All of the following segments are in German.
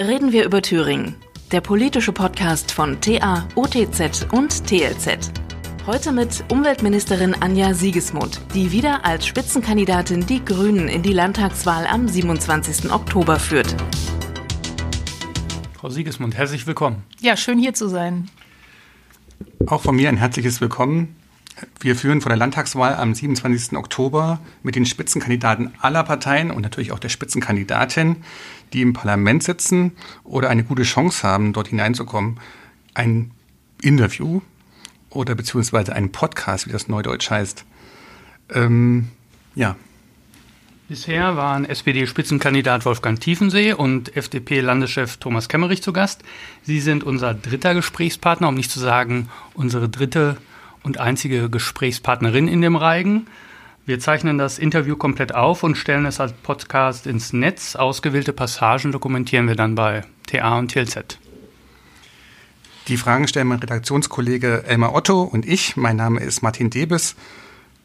Reden wir über Thüringen. Der politische Podcast von TA, OTZ und TLZ. Heute mit Umweltministerin Anja Siegesmund, die wieder als Spitzenkandidatin die Grünen in die Landtagswahl am 27. Oktober führt. Frau Siegesmund, herzlich willkommen. Ja, schön hier zu sein. Auch von mir ein herzliches Willkommen. Wir führen vor der Landtagswahl am 27. Oktober mit den Spitzenkandidaten aller Parteien und natürlich auch der Spitzenkandidatin, die im Parlament sitzen oder eine gute Chance haben, dort hineinzukommen, ein Interview oder beziehungsweise einen Podcast, wie das neudeutsch heißt. Ähm, ja. Bisher waren SPD-Spitzenkandidat Wolfgang Tiefensee und FDP-Landeschef Thomas Kemmerich zu Gast. Sie sind unser dritter Gesprächspartner, um nicht zu sagen unsere dritte und einzige Gesprächspartnerin in dem Reigen. Wir zeichnen das Interview komplett auf und stellen es als Podcast ins Netz. Ausgewählte Passagen dokumentieren wir dann bei TA und TLZ. Die Fragen stellen mein Redaktionskollege Elmar Otto und ich. Mein Name ist Martin Debes.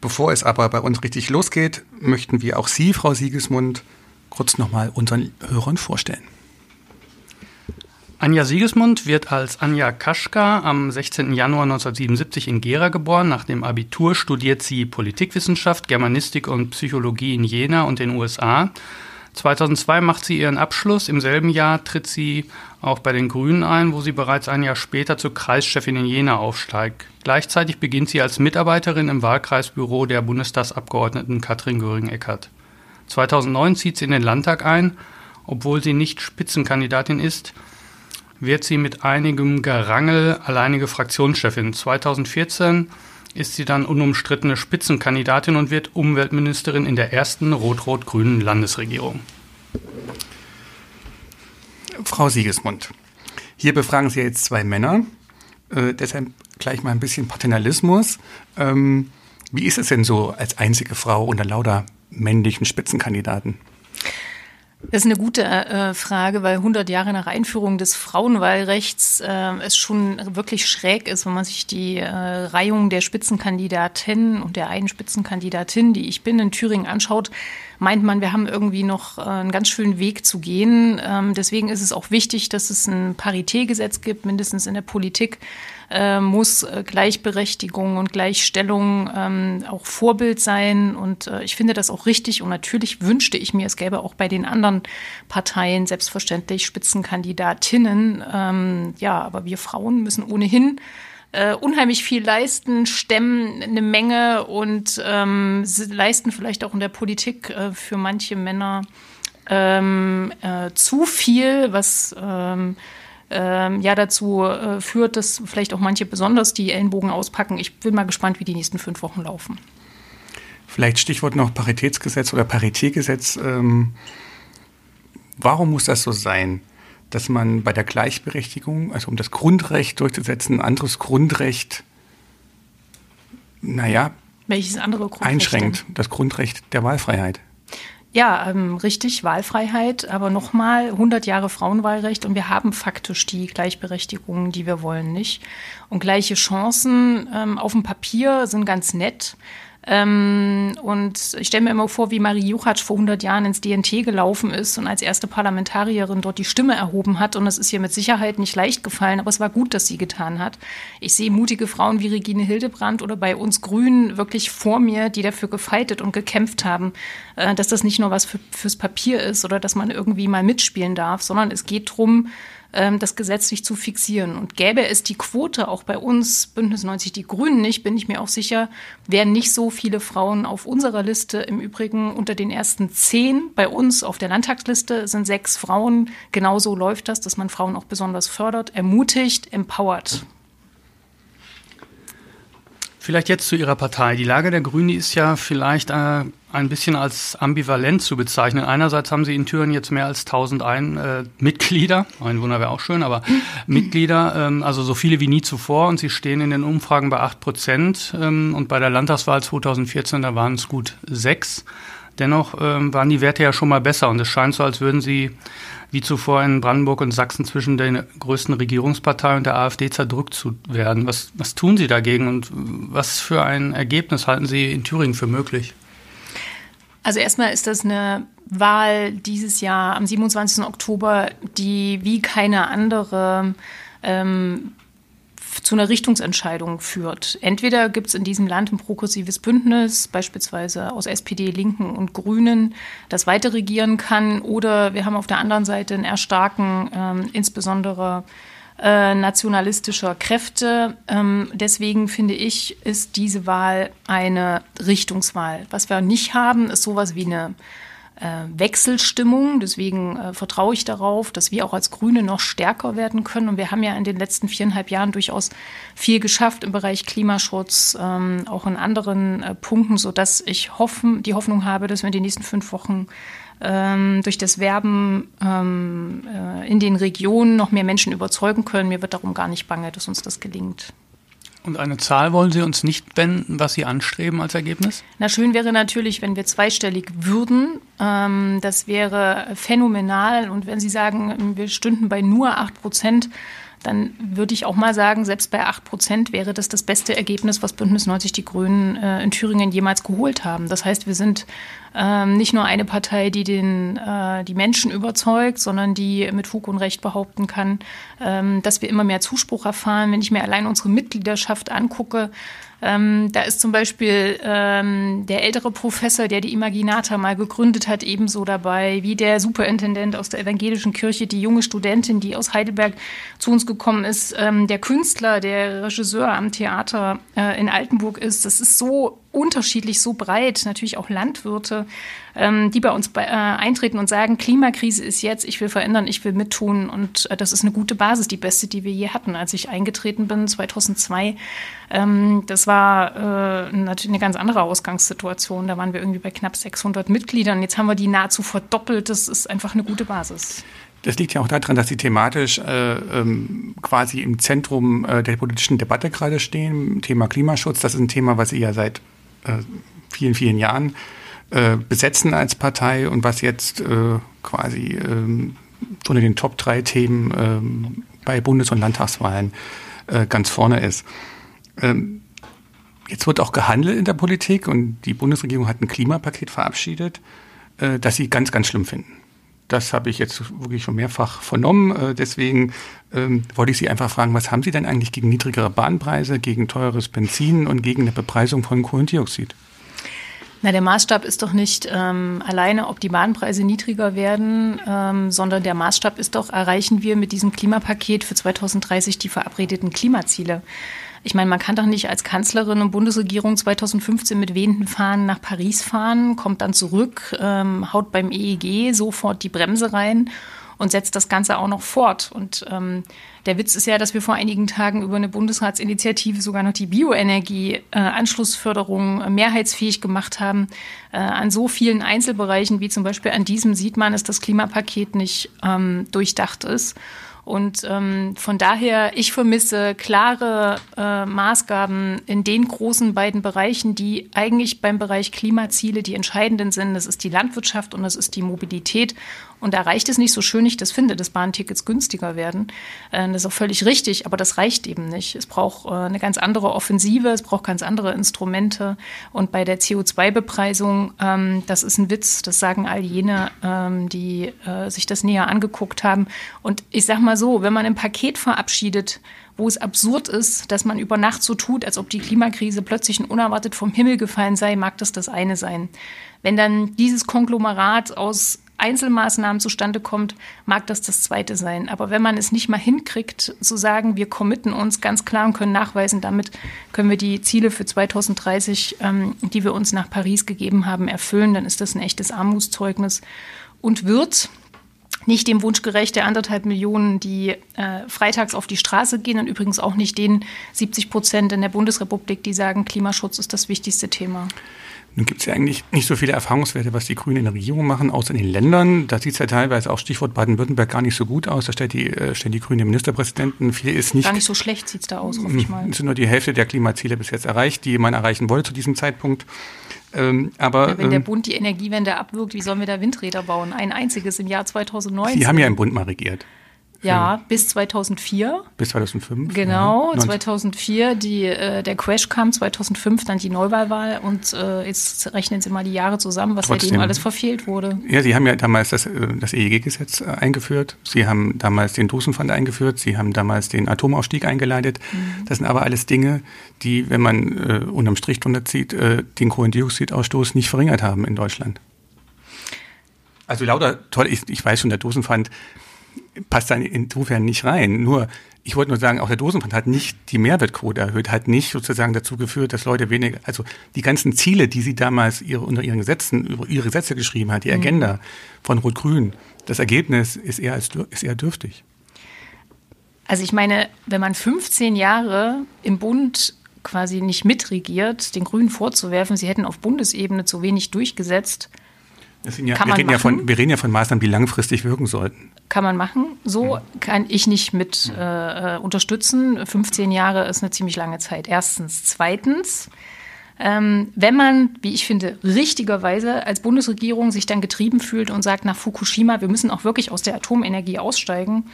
Bevor es aber bei uns richtig losgeht, möchten wir auch Sie, Frau Siegesmund, kurz nochmal unseren Hörern vorstellen. Anja Siegesmund wird als Anja Kaschka am 16. Januar 1977 in Gera geboren. Nach dem Abitur studiert sie Politikwissenschaft, Germanistik und Psychologie in Jena und den USA. 2002 macht sie ihren Abschluss. Im selben Jahr tritt sie auch bei den Grünen ein, wo sie bereits ein Jahr später zur Kreischefin in Jena aufsteigt. Gleichzeitig beginnt sie als Mitarbeiterin im Wahlkreisbüro der Bundestagsabgeordneten Katrin Göring-Eckardt. 2009 zieht sie in den Landtag ein, obwohl sie nicht Spitzenkandidatin ist wird sie mit einigem Gerangel alleinige Fraktionschefin. 2014 ist sie dann unumstrittene Spitzenkandidatin und wird Umweltministerin in der ersten rot-rot-grünen Landesregierung. Frau Siegesmund, hier befragen Sie jetzt zwei Männer, äh, deshalb gleich mal ein bisschen Paternalismus. Ähm, wie ist es denn so als einzige Frau unter lauter männlichen Spitzenkandidaten? Das ist eine gute äh, Frage, weil 100 Jahre nach Einführung des Frauenwahlrechts äh, es schon wirklich schräg ist, wenn man sich die äh, Reihung der Spitzenkandidatinnen und der einen Spitzenkandidatin, die ich bin, in Thüringen anschaut, meint man, wir haben irgendwie noch äh, einen ganz schönen Weg zu gehen. Ähm, deswegen ist es auch wichtig, dass es ein Paritätgesetz gibt, mindestens in der Politik äh, muss äh, Gleichberechtigung und Gleichstellung ähm, auch Vorbild sein. Und äh, ich finde das auch richtig. Und natürlich wünschte ich mir, es gäbe auch bei den anderen Parteien selbstverständlich Spitzenkandidatinnen. Ähm, ja, aber wir Frauen müssen ohnehin äh, unheimlich viel leisten, stemmen eine Menge und ähm, leisten vielleicht auch in der Politik äh, für manche Männer ähm, äh, zu viel, was ähm, ähm, ja dazu äh, führt, dass vielleicht auch manche besonders die Ellenbogen auspacken. Ich bin mal gespannt, wie die nächsten fünf Wochen laufen. Vielleicht Stichwort noch Paritätsgesetz oder Paritätgesetz. Ähm, warum muss das so sein, dass man bei der Gleichberechtigung, also um das Grundrecht durchzusetzen, ein anderes Grundrecht, naja, welches andere Grundrecht einschränkt, denn? das Grundrecht der Wahlfreiheit? Ja, ähm, richtig, Wahlfreiheit, aber nochmal 100 Jahre Frauenwahlrecht und wir haben faktisch die Gleichberechtigung, die wir wollen, nicht. Und gleiche Chancen ähm, auf dem Papier sind ganz nett. Ähm, und ich stelle mir immer vor, wie Marie Juchatsch vor 100 Jahren ins DNT gelaufen ist und als erste Parlamentarierin dort die Stimme erhoben hat. Und das ist ihr mit Sicherheit nicht leicht gefallen, aber es war gut, dass sie getan hat. Ich sehe mutige Frauen wie Regine Hildebrandt oder bei uns Grünen wirklich vor mir, die dafür gefeitet und gekämpft haben, äh, dass das nicht nur was für, fürs Papier ist oder dass man irgendwie mal mitspielen darf, sondern es geht darum, das gesetzlich zu fixieren. Und gäbe es die Quote auch bei uns, Bündnis 90 Die Grünen nicht, bin ich mir auch sicher, wären nicht so viele Frauen auf unserer Liste. Im Übrigen unter den ersten zehn bei uns auf der Landtagsliste sind sechs Frauen. Genauso läuft das, dass man Frauen auch besonders fördert, ermutigt, empowert. Vielleicht jetzt zu Ihrer Partei. Die Lage der Grünen ist ja vielleicht äh, ein bisschen als ambivalent zu bezeichnen. Einerseits haben Sie in Thüringen jetzt mehr als 1001 äh, Mitglieder, ein Wunder wäre auch schön, aber Mitglieder, ähm, also so viele wie nie zuvor und Sie stehen in den Umfragen bei 8 Prozent ähm, und bei der Landtagswahl 2014, da waren es gut sechs. Dennoch ähm, waren die Werte ja schon mal besser und es scheint so, als würden Sie wie zuvor in Brandenburg und Sachsen zwischen der größten Regierungspartei und der AfD zerdrückt zu werden. Was, was tun Sie dagegen und was für ein Ergebnis halten Sie in Thüringen für möglich? Also erstmal ist das eine Wahl dieses Jahr am 27. Oktober, die wie keine andere ähm, zu einer Richtungsentscheidung führt. Entweder gibt es in diesem Land ein progressives Bündnis, beispielsweise aus SPD, Linken und Grünen, das weiter regieren kann, oder wir haben auf der anderen Seite ein Erstarken, ähm, insbesondere äh, nationalistischer Kräfte. Ähm, deswegen finde ich, ist diese Wahl eine Richtungswahl. Was wir nicht haben, ist sowas wie eine äh, Wechselstimmung. Deswegen äh, vertraue ich darauf, dass wir auch als Grüne noch stärker werden können. Und wir haben ja in den letzten viereinhalb Jahren durchaus viel geschafft im Bereich Klimaschutz, ähm, auch in anderen äh, Punkten, sodass ich hoffen, die Hoffnung habe, dass wir in den nächsten fünf Wochen ähm, durch das Werben ähm, äh, in den Regionen noch mehr Menschen überzeugen können. Mir wird darum gar nicht bange, dass uns das gelingt. Und eine Zahl wollen Sie uns nicht wenden, was Sie anstreben als Ergebnis? Na, schön wäre natürlich, wenn wir zweistellig würden. Ähm, das wäre phänomenal. Und wenn Sie sagen, wir stünden bei nur 8 Prozent, dann würde ich auch mal sagen, selbst bei 8 Prozent wäre das das beste Ergebnis, was Bündnis 90 Die Grünen äh, in Thüringen jemals geholt haben. Das heißt, wir sind ähm, nicht nur eine Partei, die den, äh, die Menschen überzeugt, sondern die mit Fug und Recht behaupten kann, ähm, dass wir immer mehr Zuspruch erfahren. Wenn ich mir allein unsere Mitgliedschaft angucke, ähm, da ist zum Beispiel ähm, der ältere Professor, der die Imaginata mal gegründet hat, ebenso dabei, wie der Superintendent aus der evangelischen Kirche, die junge Studentin, die aus Heidelberg zu uns gekommen ist, ähm, der Künstler, der Regisseur am Theater äh, in Altenburg ist. Das ist so unterschiedlich, so breit, natürlich auch Landwirte, ähm, die bei uns bei, äh, eintreten und sagen, Klimakrise ist jetzt, ich will verändern, ich will mittun und äh, das ist eine gute Basis, die beste, die wir je hatten. Als ich eingetreten bin, 2002, ähm, das war äh, natürlich eine ganz andere Ausgangssituation. Da waren wir irgendwie bei knapp 600 Mitgliedern. Jetzt haben wir die nahezu verdoppelt. Das ist einfach eine gute Basis. Das liegt ja auch daran, dass Sie thematisch äh, ähm, quasi im Zentrum äh, der politischen Debatte gerade stehen. Thema Klimaschutz, das ist ein Thema, was Sie ja seit äh, vielen, vielen Jahren äh, besetzen als Partei und was jetzt äh, quasi ähm, unter den Top drei Themen ähm, bei Bundes- und Landtagswahlen äh, ganz vorne ist. Ähm, jetzt wird auch gehandelt in der Politik und die Bundesregierung hat ein Klimapaket verabschiedet, äh, das sie ganz, ganz schlimm finden. Das habe ich jetzt wirklich schon mehrfach vernommen. Äh, deswegen ähm, wollte ich Sie einfach fragen, was haben Sie denn eigentlich gegen niedrigere Bahnpreise, gegen teures Benzin und gegen eine Bepreisung von Kohlendioxid? Na, der Maßstab ist doch nicht ähm, alleine, ob die Bahnpreise niedriger werden, ähm, sondern der Maßstab ist doch, erreichen wir mit diesem Klimapaket für 2030 die verabredeten Klimaziele. Ich meine, man kann doch nicht als Kanzlerin und Bundesregierung 2015 mit wehenden Fahnen nach Paris fahren, kommt dann zurück, ähm, haut beim EEG sofort die Bremse rein und setzt das Ganze auch noch fort. Und ähm, der Witz ist ja, dass wir vor einigen Tagen über eine Bundesratsinitiative sogar noch die Bioenergie-Anschlussförderung äh, mehrheitsfähig gemacht haben. Äh, an so vielen Einzelbereichen wie zum Beispiel an diesem sieht man, dass das Klimapaket nicht ähm, durchdacht ist. Und ähm, von daher, ich vermisse klare äh, Maßgaben in den großen beiden Bereichen, die eigentlich beim Bereich Klimaziele die entscheidenden sind. Das ist die Landwirtschaft und das ist die Mobilität. Und da reicht es nicht, so schön ich das finde, dass Bahntickets günstiger werden. Äh, das ist auch völlig richtig, aber das reicht eben nicht. Es braucht äh, eine ganz andere Offensive, es braucht ganz andere Instrumente. Und bei der CO2-Bepreisung, ähm, das ist ein Witz, das sagen all jene, ähm, die äh, sich das näher angeguckt haben. Und ich sage mal so, wenn man ein Paket verabschiedet, wo es absurd ist, dass man über Nacht so tut, als ob die Klimakrise plötzlich unerwartet vom Himmel gefallen sei, mag das das eine sein. Wenn dann dieses Konglomerat aus Einzelmaßnahmen zustande kommt, mag das das zweite sein. Aber wenn man es nicht mal hinkriegt, zu sagen, wir committen uns ganz klar und können nachweisen, damit können wir die Ziele für 2030, ähm, die wir uns nach Paris gegeben haben, erfüllen, dann ist das ein echtes Armutszeugnis und wird nicht dem Wunsch gerecht der anderthalb Millionen, die äh, freitags auf die Straße gehen und übrigens auch nicht den 70 Prozent in der Bundesrepublik, die sagen, Klimaschutz ist das wichtigste Thema. Nun gibt es ja eigentlich nicht so viele Erfahrungswerte, was die Grünen in der Regierung machen, außer in den Ländern. Da sieht es ja teilweise auch Stichwort Baden-Württemberg gar nicht so gut aus. Da stellt die, äh, stellen die Grünen Ministerpräsidenten. Viel ist nicht. Gar nicht so schlecht sieht es da aus, hoffe ich mal. Es sind nur die Hälfte der Klimaziele bis jetzt erreicht, die man erreichen wollte zu diesem Zeitpunkt. Ähm, aber, ja, wenn der ähm, Bund die Energiewende abwirkt, wie sollen wir da Windräder bauen? Ein einziges im Jahr 2019. Sie haben ja im Bund mal regiert. Ja, bis 2004. Bis 2005. Genau, ja. 2004 die, äh, der Crash kam, 2005 dann die Neuwahlwahl und äh, jetzt rechnen Sie mal die Jahre zusammen, was Trotzdem, seitdem alles verfehlt wurde. Ja, Sie haben ja damals das, äh, das EEG-Gesetz äh, eingeführt, Sie haben damals den Dosenpfand eingeführt, Sie haben damals den Atomausstieg eingeleitet. Mhm. Das sind aber alles Dinge, die, wenn man äh, unterm Strich drunter zieht, äh, den Kohlendioxidausstoß nicht verringert haben in Deutschland. Also lauter toll, ich, ich weiß schon, der Dosenpfand passt da insofern nicht rein. Nur, ich wollte nur sagen, auch der Dosenpfand hat nicht die Mehrwertquote erhöht, hat nicht sozusagen dazu geführt, dass Leute weniger, also die ganzen Ziele, die sie damals ihre, unter ihren Gesetzen, über ihre Gesetze geschrieben hat, die mhm. Agenda von Rot-Grün, das Ergebnis ist eher, als, ist eher dürftig. Also ich meine, wenn man 15 Jahre im Bund quasi nicht mitregiert, den Grünen vorzuwerfen, sie hätten auf Bundesebene zu wenig durchgesetzt, ja, kann wir, reden ja von, wir reden ja von Maßnahmen, die langfristig wirken sollten. Kann man machen. So kann ich nicht mit äh, unterstützen. 15 Jahre ist eine ziemlich lange Zeit. Erstens. Zweitens, ähm, wenn man, wie ich finde, richtigerweise als Bundesregierung sich dann getrieben fühlt und sagt nach Fukushima, wir müssen auch wirklich aus der Atomenergie aussteigen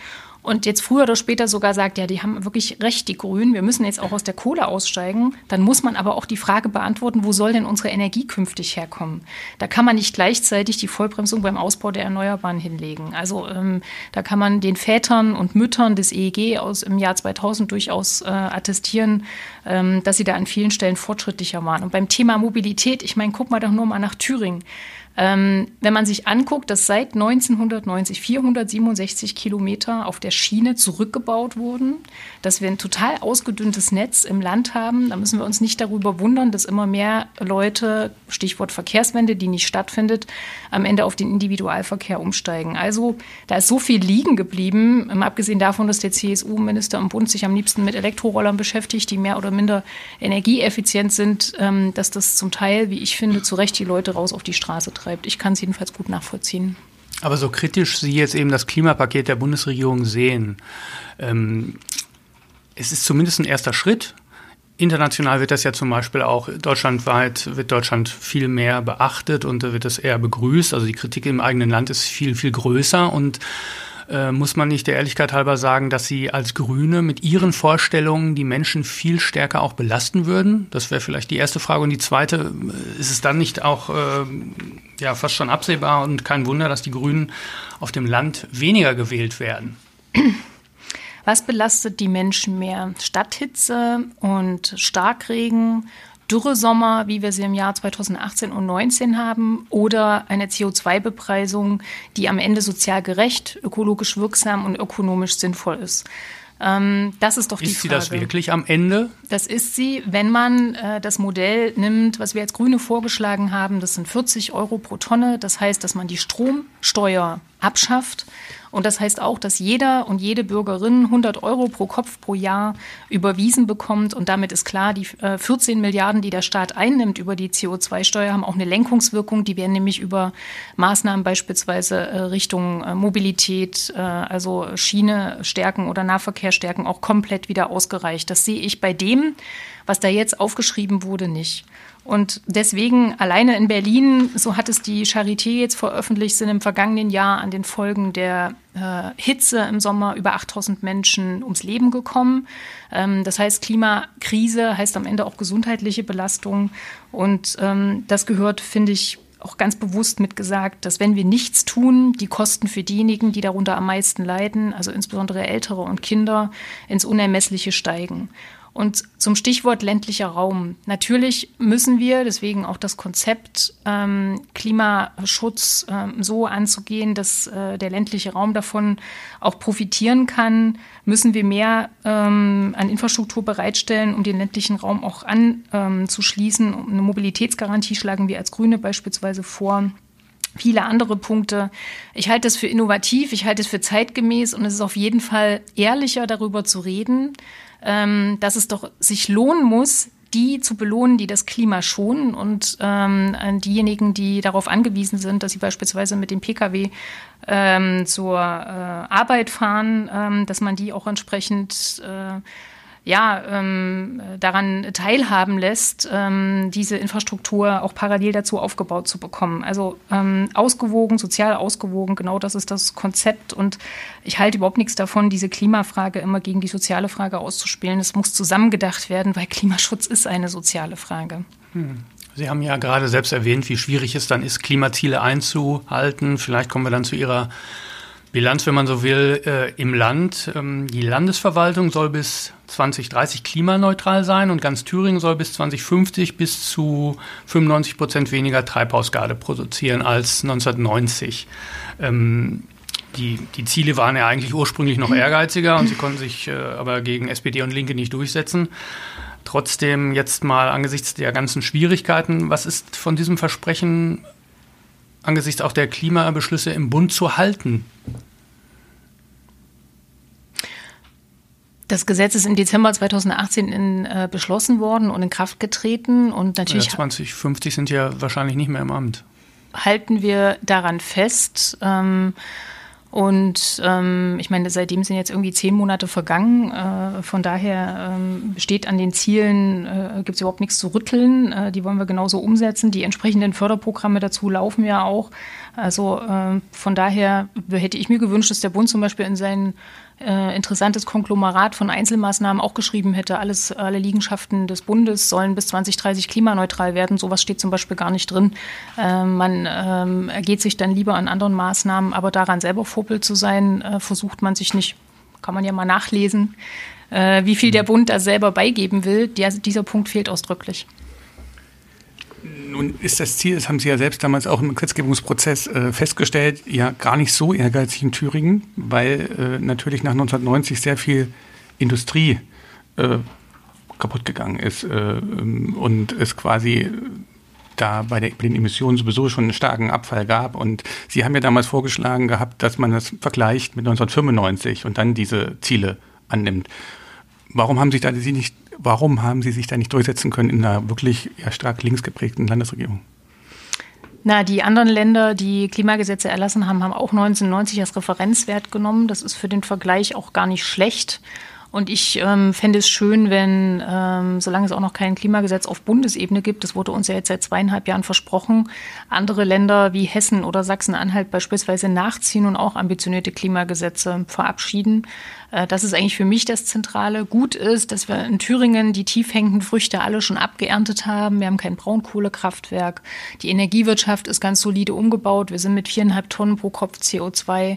und jetzt früher oder später sogar sagt, ja, die haben wirklich recht, die Grünen, wir müssen jetzt auch aus der Kohle aussteigen, dann muss man aber auch die Frage beantworten, wo soll denn unsere Energie künftig herkommen? Da kann man nicht gleichzeitig die Vollbremsung beim Ausbau der Erneuerbaren hinlegen. Also ähm, da kann man den Vätern und Müttern des EEG aus im Jahr 2000 durchaus äh, attestieren, ähm, dass sie da an vielen Stellen fortschrittlicher waren. Und beim Thema Mobilität, ich meine, guck mal doch nur mal nach Thüringen. Ähm, wenn man sich anguckt, dass seit 1990 467 Kilometer auf der Schiene zurückgebaut wurden, dass wir ein total ausgedünntes Netz im Land haben, da müssen wir uns nicht darüber wundern, dass immer mehr Leute, Stichwort Verkehrswende, die nicht stattfindet, am Ende auf den Individualverkehr umsteigen. Also da ist so viel liegen geblieben, abgesehen davon, dass der CSU-Minister im Bund sich am liebsten mit Elektrorollern beschäftigt, die mehr oder minder energieeffizient sind, ähm, dass das zum Teil, wie ich finde, zu Recht die Leute raus auf die Straße treibt treibt. Ich kann es jedenfalls gut nachvollziehen. Aber so kritisch Sie jetzt eben das Klimapaket der Bundesregierung sehen, ähm, es ist zumindest ein erster Schritt. International wird das ja zum Beispiel auch deutschlandweit wird Deutschland viel mehr beachtet und wird das eher begrüßt. Also die Kritik im eigenen Land ist viel, viel größer und äh, muss man nicht der Ehrlichkeit halber sagen, dass Sie als Grüne mit Ihren Vorstellungen die Menschen viel stärker auch belasten würden? Das wäre vielleicht die erste Frage. Und die zweite, äh, ist es dann nicht auch äh, ja, fast schon absehbar und kein Wunder, dass die Grünen auf dem Land weniger gewählt werden? Was belastet die Menschen mehr? Stadthitze und Starkregen Dürresommer, wie wir sie im Jahr 2018 und 2019 haben, oder eine CO2-Bepreisung, die am Ende sozial gerecht, ökologisch wirksam und ökonomisch sinnvoll ist. Ähm, das ist doch die ist Frage. Ist sie das wirklich am Ende? Das ist sie, wenn man äh, das Modell nimmt, was wir als Grüne vorgeschlagen haben. Das sind 40 Euro pro Tonne. Das heißt, dass man die Stromsteuer abschafft und das heißt auch, dass jeder und jede Bürgerin 100 Euro pro Kopf pro Jahr überwiesen bekommt. Und damit ist klar, die 14 äh, Milliarden, die der Staat einnimmt über die CO2-Steuer, haben auch eine Lenkungswirkung. Die werden nämlich über Maßnahmen beispielsweise äh, Richtung äh, Mobilität, also Schiene stärken oder Nahverkehr stärken, auch komplett wieder ausgereicht. Das sehe ich bei dem, was da jetzt aufgeschrieben wurde, nicht. Und deswegen alleine in Berlin, so hat es die Charité jetzt veröffentlicht, sind im vergangenen Jahr an den Folgen der äh, Hitze im Sommer über 8000 Menschen ums Leben gekommen. Ähm, das heißt, Klimakrise heißt am Ende auch gesundheitliche Belastung. Und ähm, das gehört, finde ich, auch ganz bewusst mitgesagt, dass wenn wir nichts tun, die Kosten für diejenigen, die darunter am meisten leiden, also insbesondere Ältere und Kinder, ins Unermessliche steigen. Und zum Stichwort ländlicher Raum. Natürlich müssen wir, deswegen auch das Konzept ähm, Klimaschutz ähm, so anzugehen, dass äh, der ländliche Raum davon auch profitieren kann, müssen wir mehr ähm, an Infrastruktur bereitstellen, um den ländlichen Raum auch anzuschließen. Ähm, Eine Mobilitätsgarantie schlagen wir als Grüne beispielsweise vor viele andere Punkte. Ich halte es für innovativ, ich halte es für zeitgemäß und es ist auf jeden Fall ehrlicher, darüber zu reden, ähm, dass es doch sich lohnen muss, die zu belohnen, die das Klima schonen und ähm, diejenigen, die darauf angewiesen sind, dass sie beispielsweise mit dem Pkw ähm, zur äh, Arbeit fahren, ähm, dass man die auch entsprechend äh, ja, ähm, daran teilhaben lässt, ähm, diese Infrastruktur auch parallel dazu aufgebaut zu bekommen. Also ähm, ausgewogen, sozial ausgewogen, genau das ist das Konzept. Und ich halte überhaupt nichts davon, diese Klimafrage immer gegen die soziale Frage auszuspielen. Es muss zusammengedacht werden, weil Klimaschutz ist eine soziale Frage. Hm. Sie haben ja gerade selbst erwähnt, wie schwierig es dann ist, Klimaziele einzuhalten. Vielleicht kommen wir dann zu Ihrer Bilanz, wenn man so will, äh, im Land. Ähm, die Landesverwaltung soll bis 2030 klimaneutral sein und ganz Thüringen soll bis 2050 bis zu 95 Prozent weniger Treibhausgase produzieren als 1990. Ähm, die, die Ziele waren ja eigentlich ursprünglich noch ehrgeiziger und sie konnten sich äh, aber gegen SPD und Linke nicht durchsetzen. Trotzdem jetzt mal angesichts der ganzen Schwierigkeiten, was ist von diesem Versprechen angesichts auch der Klimabeschlüsse im Bund zu halten? Das Gesetz ist im Dezember 2018 in, äh, beschlossen worden und in Kraft getreten und natürlich. Ja, 2050 sind ja wahrscheinlich nicht mehr im Amt. Halten wir daran fest. Ähm, und ähm, ich meine, seitdem sind jetzt irgendwie zehn Monate vergangen. Äh, von daher ähm, steht an den Zielen, äh, gibt es überhaupt nichts zu rütteln. Äh, die wollen wir genauso umsetzen. Die entsprechenden Förderprogramme dazu laufen ja auch. Also äh, von daher hätte ich mir gewünscht, dass der Bund zum Beispiel in seinen äh, interessantes Konglomerat von Einzelmaßnahmen auch geschrieben hätte, alles, alle Liegenschaften des Bundes sollen bis 2030 klimaneutral werden. Sowas steht zum Beispiel gar nicht drin. Äh, man ähm, ergeht sich dann lieber an anderen Maßnahmen, aber daran selber Vorbild zu sein, äh, versucht man sich nicht. Kann man ja mal nachlesen, äh, wie viel der mhm. Bund da selber beigeben will. Der, dieser Punkt fehlt ausdrücklich. Nun ist das Ziel, das haben Sie ja selbst damals auch im Gesetzgebungsprozess äh, festgestellt, ja gar nicht so ehrgeizig in Thüringen, weil äh, natürlich nach 1990 sehr viel Industrie äh, kaputt gegangen ist äh, und es quasi da bei, der, bei, den Emissionen sowieso schon einen starken Abfall gab. Und Sie haben ja damals vorgeschlagen gehabt, dass man das vergleicht mit 1995 und dann diese Ziele annimmt. Warum haben sich da Sie nicht Warum haben Sie sich da nicht durchsetzen können in einer wirklich ja, stark links geprägten Landesregierung? Na, die anderen Länder, die Klimagesetze erlassen haben, haben auch 1990 als Referenzwert genommen. Das ist für den Vergleich auch gar nicht schlecht. Und ich ähm, fände es schön, wenn, ähm, solange es auch noch kein Klimagesetz auf Bundesebene gibt, das wurde uns ja jetzt seit zweieinhalb Jahren versprochen, andere Länder wie Hessen oder Sachsen-Anhalt beispielsweise nachziehen und auch ambitionierte Klimagesetze verabschieden. Äh, das ist eigentlich für mich das Zentrale. Gut ist, dass wir in Thüringen die tief hängenden Früchte alle schon abgeerntet haben. Wir haben kein Braunkohlekraftwerk. Die Energiewirtschaft ist ganz solide umgebaut. Wir sind mit viereinhalb Tonnen pro Kopf CO2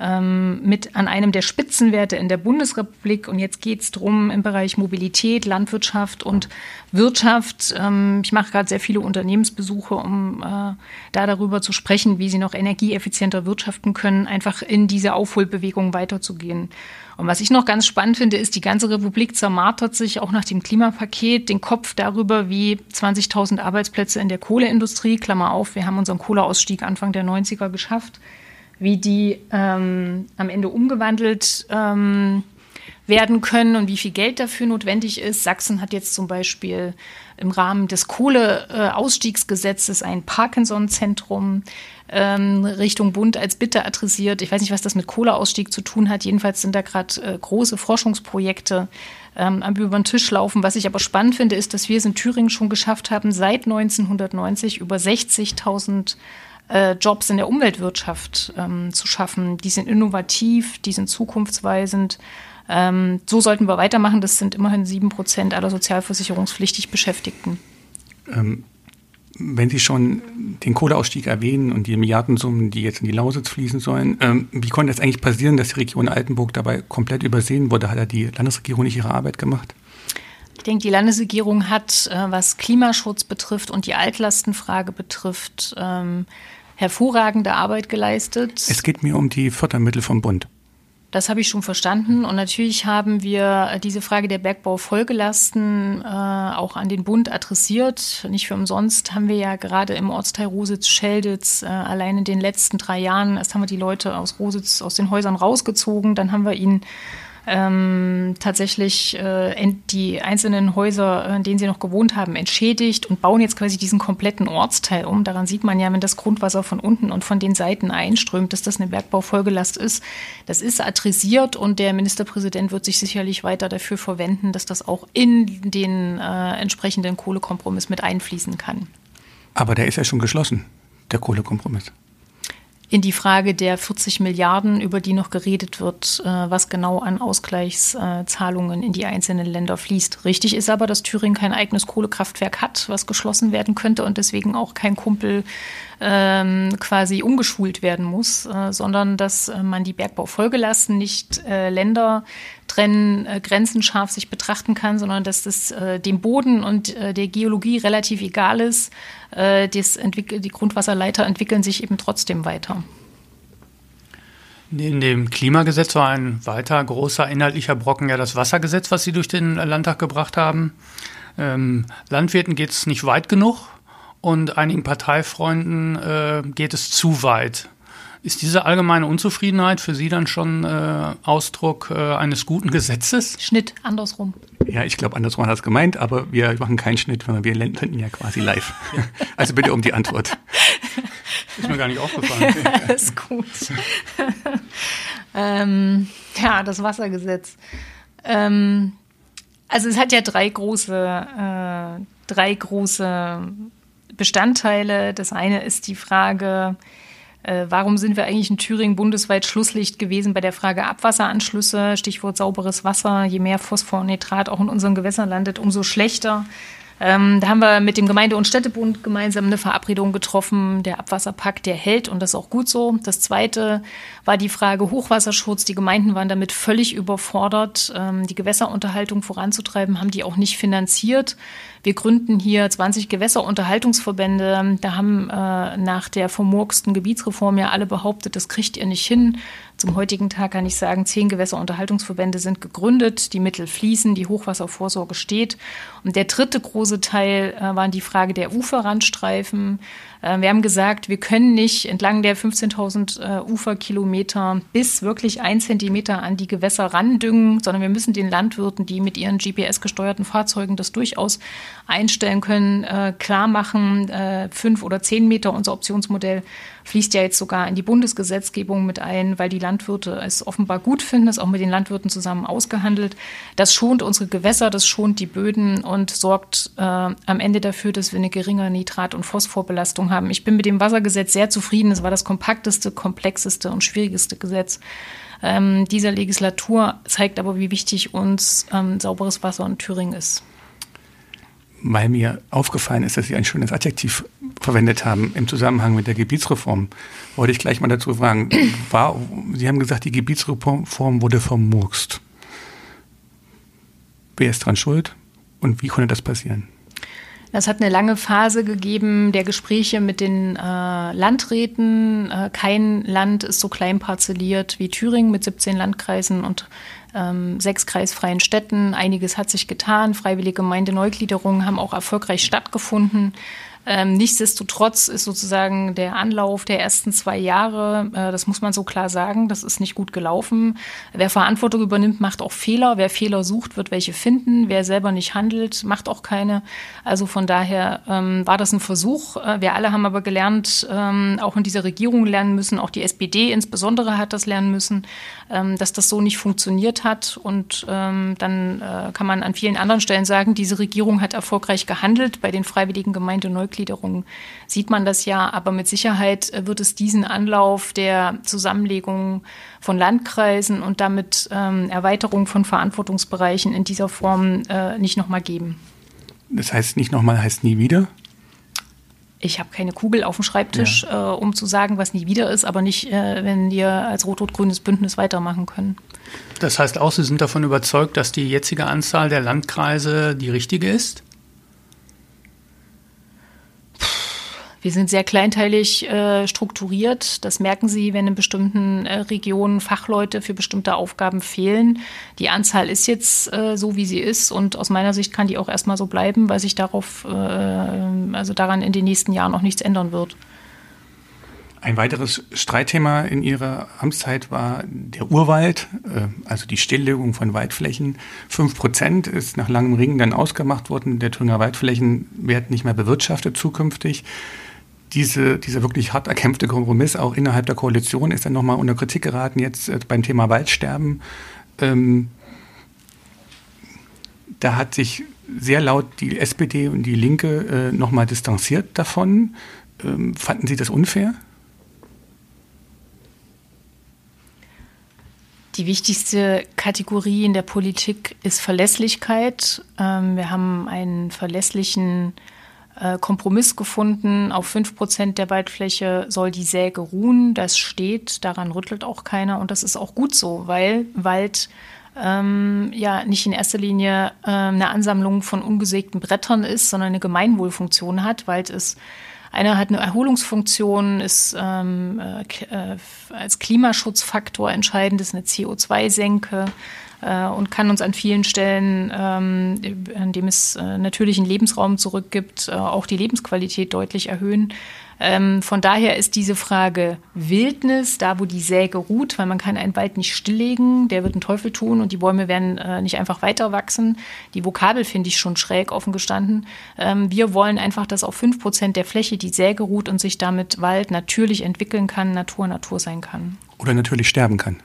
ähm, mit an einem der Spitzenwerte in der Bundesrepublik. Und jetzt geht es darum im Bereich Mobilität, Landwirtschaft und Wirtschaft. Ähm, ich mache gerade sehr viele Unternehmensbesuche, um äh, da darüber zu sprechen, wie sie noch energieeffizienter wirtschaften können, einfach in diese Aufholbewegung weiterzugehen. Und was ich noch ganz spannend finde, ist, die ganze Republik zermartert sich auch nach dem Klimapaket den Kopf darüber, wie 20.000 Arbeitsplätze in der Kohleindustrie, Klammer auf, wir haben unseren Kohleausstieg Anfang der 90er geschafft, wie die ähm, am Ende umgewandelt ähm, werden können und wie viel Geld dafür notwendig ist. Sachsen hat jetzt zum Beispiel im Rahmen des Kohleausstiegsgesetzes ein Parkinson-Zentrum ähm, Richtung Bund als Bitte adressiert. Ich weiß nicht, was das mit Kohleausstieg zu tun hat. Jedenfalls sind da gerade äh, große Forschungsprojekte ähm, über den Tisch laufen. Was ich aber spannend finde, ist, dass wir es in Thüringen schon geschafft haben, seit 1990 über 60.000 äh, Jobs in der Umweltwirtschaft ähm, zu schaffen. Die sind innovativ, die sind zukunftsweisend. Ähm, so sollten wir weitermachen. Das sind immerhin sieben Prozent aller sozialversicherungspflichtig Beschäftigten. Ähm, wenn Sie schon den Kohleausstieg erwähnen und die Milliardensummen, die jetzt in die Lausitz fließen sollen, ähm, wie konnte es eigentlich passieren, dass die Region Altenburg dabei komplett übersehen wurde? Hat ja die Landesregierung nicht ihre Arbeit gemacht? Ich denke, die Landesregierung hat, äh, was Klimaschutz betrifft und die Altlastenfrage betrifft, ähm, hervorragende Arbeit geleistet. Es geht mir um die Fördermittel vom Bund. Das habe ich schon verstanden. Und natürlich haben wir diese Frage der Bergbaufolgelasten äh, auch an den Bund adressiert. Nicht für umsonst haben wir ja gerade im Ortsteil Rositz-Schelditz äh, allein in den letzten drei Jahren, erst haben wir die Leute aus Rositz aus den Häusern rausgezogen, dann haben wir ihnen ähm, tatsächlich äh, die einzelnen Häuser, in denen sie noch gewohnt haben, entschädigt und bauen jetzt quasi diesen kompletten Ortsteil um. Daran sieht man ja, wenn das Grundwasser von unten und von den Seiten einströmt, dass das eine Bergbaufolgelast ist. Das ist adressiert und der Ministerpräsident wird sich sicherlich weiter dafür verwenden, dass das auch in den äh, entsprechenden Kohlekompromiss mit einfließen kann. Aber der ist ja schon geschlossen, der Kohlekompromiss in die Frage der 40 Milliarden, über die noch geredet wird, äh, was genau an Ausgleichszahlungen in die einzelnen Länder fließt. Richtig ist aber, dass Thüringen kein eigenes Kohlekraftwerk hat, was geschlossen werden könnte und deswegen auch kein Kumpel ähm, quasi umgeschult werden muss, äh, sondern dass äh, man die Bergbaufolgelasten nicht äh, Länder trennen, äh, Grenzen scharf sich betrachten kann, sondern dass das äh, dem Boden und äh, der Geologie relativ egal ist. Äh, das die Grundwasserleiter entwickeln sich eben trotzdem weiter. In dem Klimagesetz war ein weiter großer inhaltlicher Brocken ja das Wassergesetz, was Sie durch den Landtag gebracht haben. Ähm, Landwirten geht es nicht weit genug und einigen Parteifreunden äh, geht es zu weit. Ist diese allgemeine Unzufriedenheit für Sie dann schon äh, Ausdruck äh, eines guten Gesetzes? Schnitt, andersrum. Ja, ich glaube, andersrum hat er es gemeint, aber wir machen keinen Schnitt, weil wir lenden ja quasi live. Also bitte um die Antwort. Ist mir gar nicht aufgefallen. Alles gut. ähm, ja, das Wassergesetz. Ähm, also es hat ja drei große, äh, drei große Bestandteile. Das eine ist die Frage, äh, warum sind wir eigentlich in Thüringen bundesweit Schlusslicht gewesen bei der Frage Abwasseranschlüsse? Stichwort sauberes Wasser. Je mehr Phosphor und Nitrat auch in unseren Gewässern landet, umso schlechter. Ähm, da haben wir mit dem Gemeinde- und Städtebund gemeinsam eine Verabredung getroffen. Der Abwasserpakt, der hält und das ist auch gut so. Das zweite war die Frage Hochwasserschutz. Die Gemeinden waren damit völlig überfordert. Ähm, die Gewässerunterhaltung voranzutreiben, haben die auch nicht finanziert. Wir gründen hier 20 Gewässerunterhaltungsverbände. Da haben äh, nach der vermurksten Gebietsreform ja alle behauptet, das kriegt ihr nicht hin. Zum heutigen Tag kann ich sagen, zehn Gewässerunterhaltungsverbände sind gegründet, die Mittel fließen, die Hochwasservorsorge steht. Und der dritte große Teil äh, waren die Frage der Uferrandstreifen. Äh, wir haben gesagt, wir können nicht entlang der 15.000 äh, Uferkilometer bis wirklich ein Zentimeter an die Gewässer randüngen, sondern wir müssen den Landwirten, die mit ihren GPS-gesteuerten Fahrzeugen das durchaus einstellen können, äh, klar machen, fünf oder zehn Meter, unser Optionsmodell fließt ja jetzt sogar in die Bundesgesetzgebung mit ein, weil die Landwirte es offenbar gut finden, es auch mit den Landwirten zusammen ausgehandelt. Das schont unsere Gewässer, das schont die Böden und sorgt äh, am Ende dafür, dass wir eine geringe Nitrat- und Phosphorbelastung haben. Ich bin mit dem Wassergesetz sehr zufrieden. Es war das kompakteste, komplexeste und schwierigste Gesetz ähm, dieser Legislatur, zeigt aber, wie wichtig uns ähm, sauberes Wasser in Thüringen ist weil mir aufgefallen ist, dass Sie ein schönes Adjektiv verwendet haben im Zusammenhang mit der Gebietsreform, wollte ich gleich mal dazu fragen, war, Sie haben gesagt, die Gebietsreform wurde vermurkst. Wer ist dran schuld und wie konnte das passieren? Es hat eine lange Phase gegeben der Gespräche mit den äh, Landräten. Äh, kein Land ist so klein parzelliert wie Thüringen mit 17 Landkreisen und ähm, sechs kreisfreien Städten. Einiges hat sich getan. Freiwillige Gemeindeneugliederungen haben auch erfolgreich stattgefunden. Ähm, nichtsdestotrotz ist sozusagen der Anlauf der ersten zwei Jahre, äh, das muss man so klar sagen, das ist nicht gut gelaufen. Wer Verantwortung übernimmt, macht auch Fehler. Wer Fehler sucht, wird welche finden. Wer selber nicht handelt, macht auch keine. Also von daher ähm, war das ein Versuch. Äh, wir alle haben aber gelernt, ähm, auch in dieser Regierung lernen müssen, auch die SPD insbesondere hat das lernen müssen, ähm, dass das so nicht funktioniert hat. Und ähm, dann äh, kann man an vielen anderen Stellen sagen, diese Regierung hat erfolgreich gehandelt bei den freiwilligen Gemeindeneugliederungen. Mitgliederung sieht man das ja, aber mit Sicherheit äh, wird es diesen Anlauf der Zusammenlegung von Landkreisen und damit ähm, Erweiterung von Verantwortungsbereichen in dieser Form äh, nicht nochmal geben. Das heißt, nicht nochmal heißt nie wieder? Ich habe keine Kugel auf dem Schreibtisch, ja. äh, um zu sagen, was nie wieder ist, aber nicht, äh, wenn wir als rot-rot-grünes Bündnis weitermachen können. Das heißt auch, Sie sind davon überzeugt, dass die jetzige Anzahl der Landkreise die richtige ist? Wir sind sehr kleinteilig äh, strukturiert. Das merken Sie, wenn in bestimmten äh, Regionen Fachleute für bestimmte Aufgaben fehlen. Die Anzahl ist jetzt äh, so, wie sie ist und aus meiner Sicht kann die auch erstmal so bleiben, weil sich darauf, äh, also daran in den nächsten Jahren auch nichts ändern wird. Ein weiteres Streitthema in Ihrer Amtszeit war der Urwald, äh, also die Stilllegung von Waldflächen. Fünf Prozent ist nach langem Ringen dann ausgemacht worden. Der Thüringer Waldflächen werden nicht mehr bewirtschaftet zukünftig. Diese, dieser wirklich hart erkämpfte Kompromiss auch innerhalb der Koalition ist dann nochmal unter Kritik geraten jetzt äh, beim Thema Waldsterben. Ähm, da hat sich sehr laut die SPD und die Linke äh, nochmal distanziert davon. Ähm, fanden Sie das unfair? Die wichtigste Kategorie in der Politik ist Verlässlichkeit. Ähm, wir haben einen verlässlichen äh, Kompromiss gefunden. Auf fünf Prozent der Waldfläche soll die Säge ruhen. Das steht, daran rüttelt auch keiner. Und das ist auch gut so, weil Wald ähm, ja nicht in erster Linie äh, eine Ansammlung von ungesägten Brettern ist, sondern eine Gemeinwohlfunktion hat. Wald ist einer hat eine Erholungsfunktion, ist ähm, äh, als Klimaschutzfaktor entscheidend, ist eine CO2-Senke äh, und kann uns an vielen Stellen, ähm, an dem es äh, natürlichen Lebensraum zurückgibt, äh, auch die Lebensqualität deutlich erhöhen. Ähm, von daher ist diese Frage Wildnis, da wo die Säge ruht, weil man kann einen Wald nicht stilllegen, der wird einen Teufel tun und die Bäume werden äh, nicht einfach weiter wachsen. Die Vokabel finde ich schon schräg offen gestanden. Ähm, wir wollen einfach, dass auf fünf Prozent der Fläche die Säge ruht und sich damit Wald natürlich entwickeln kann, Natur Natur sein kann. Oder natürlich sterben kann.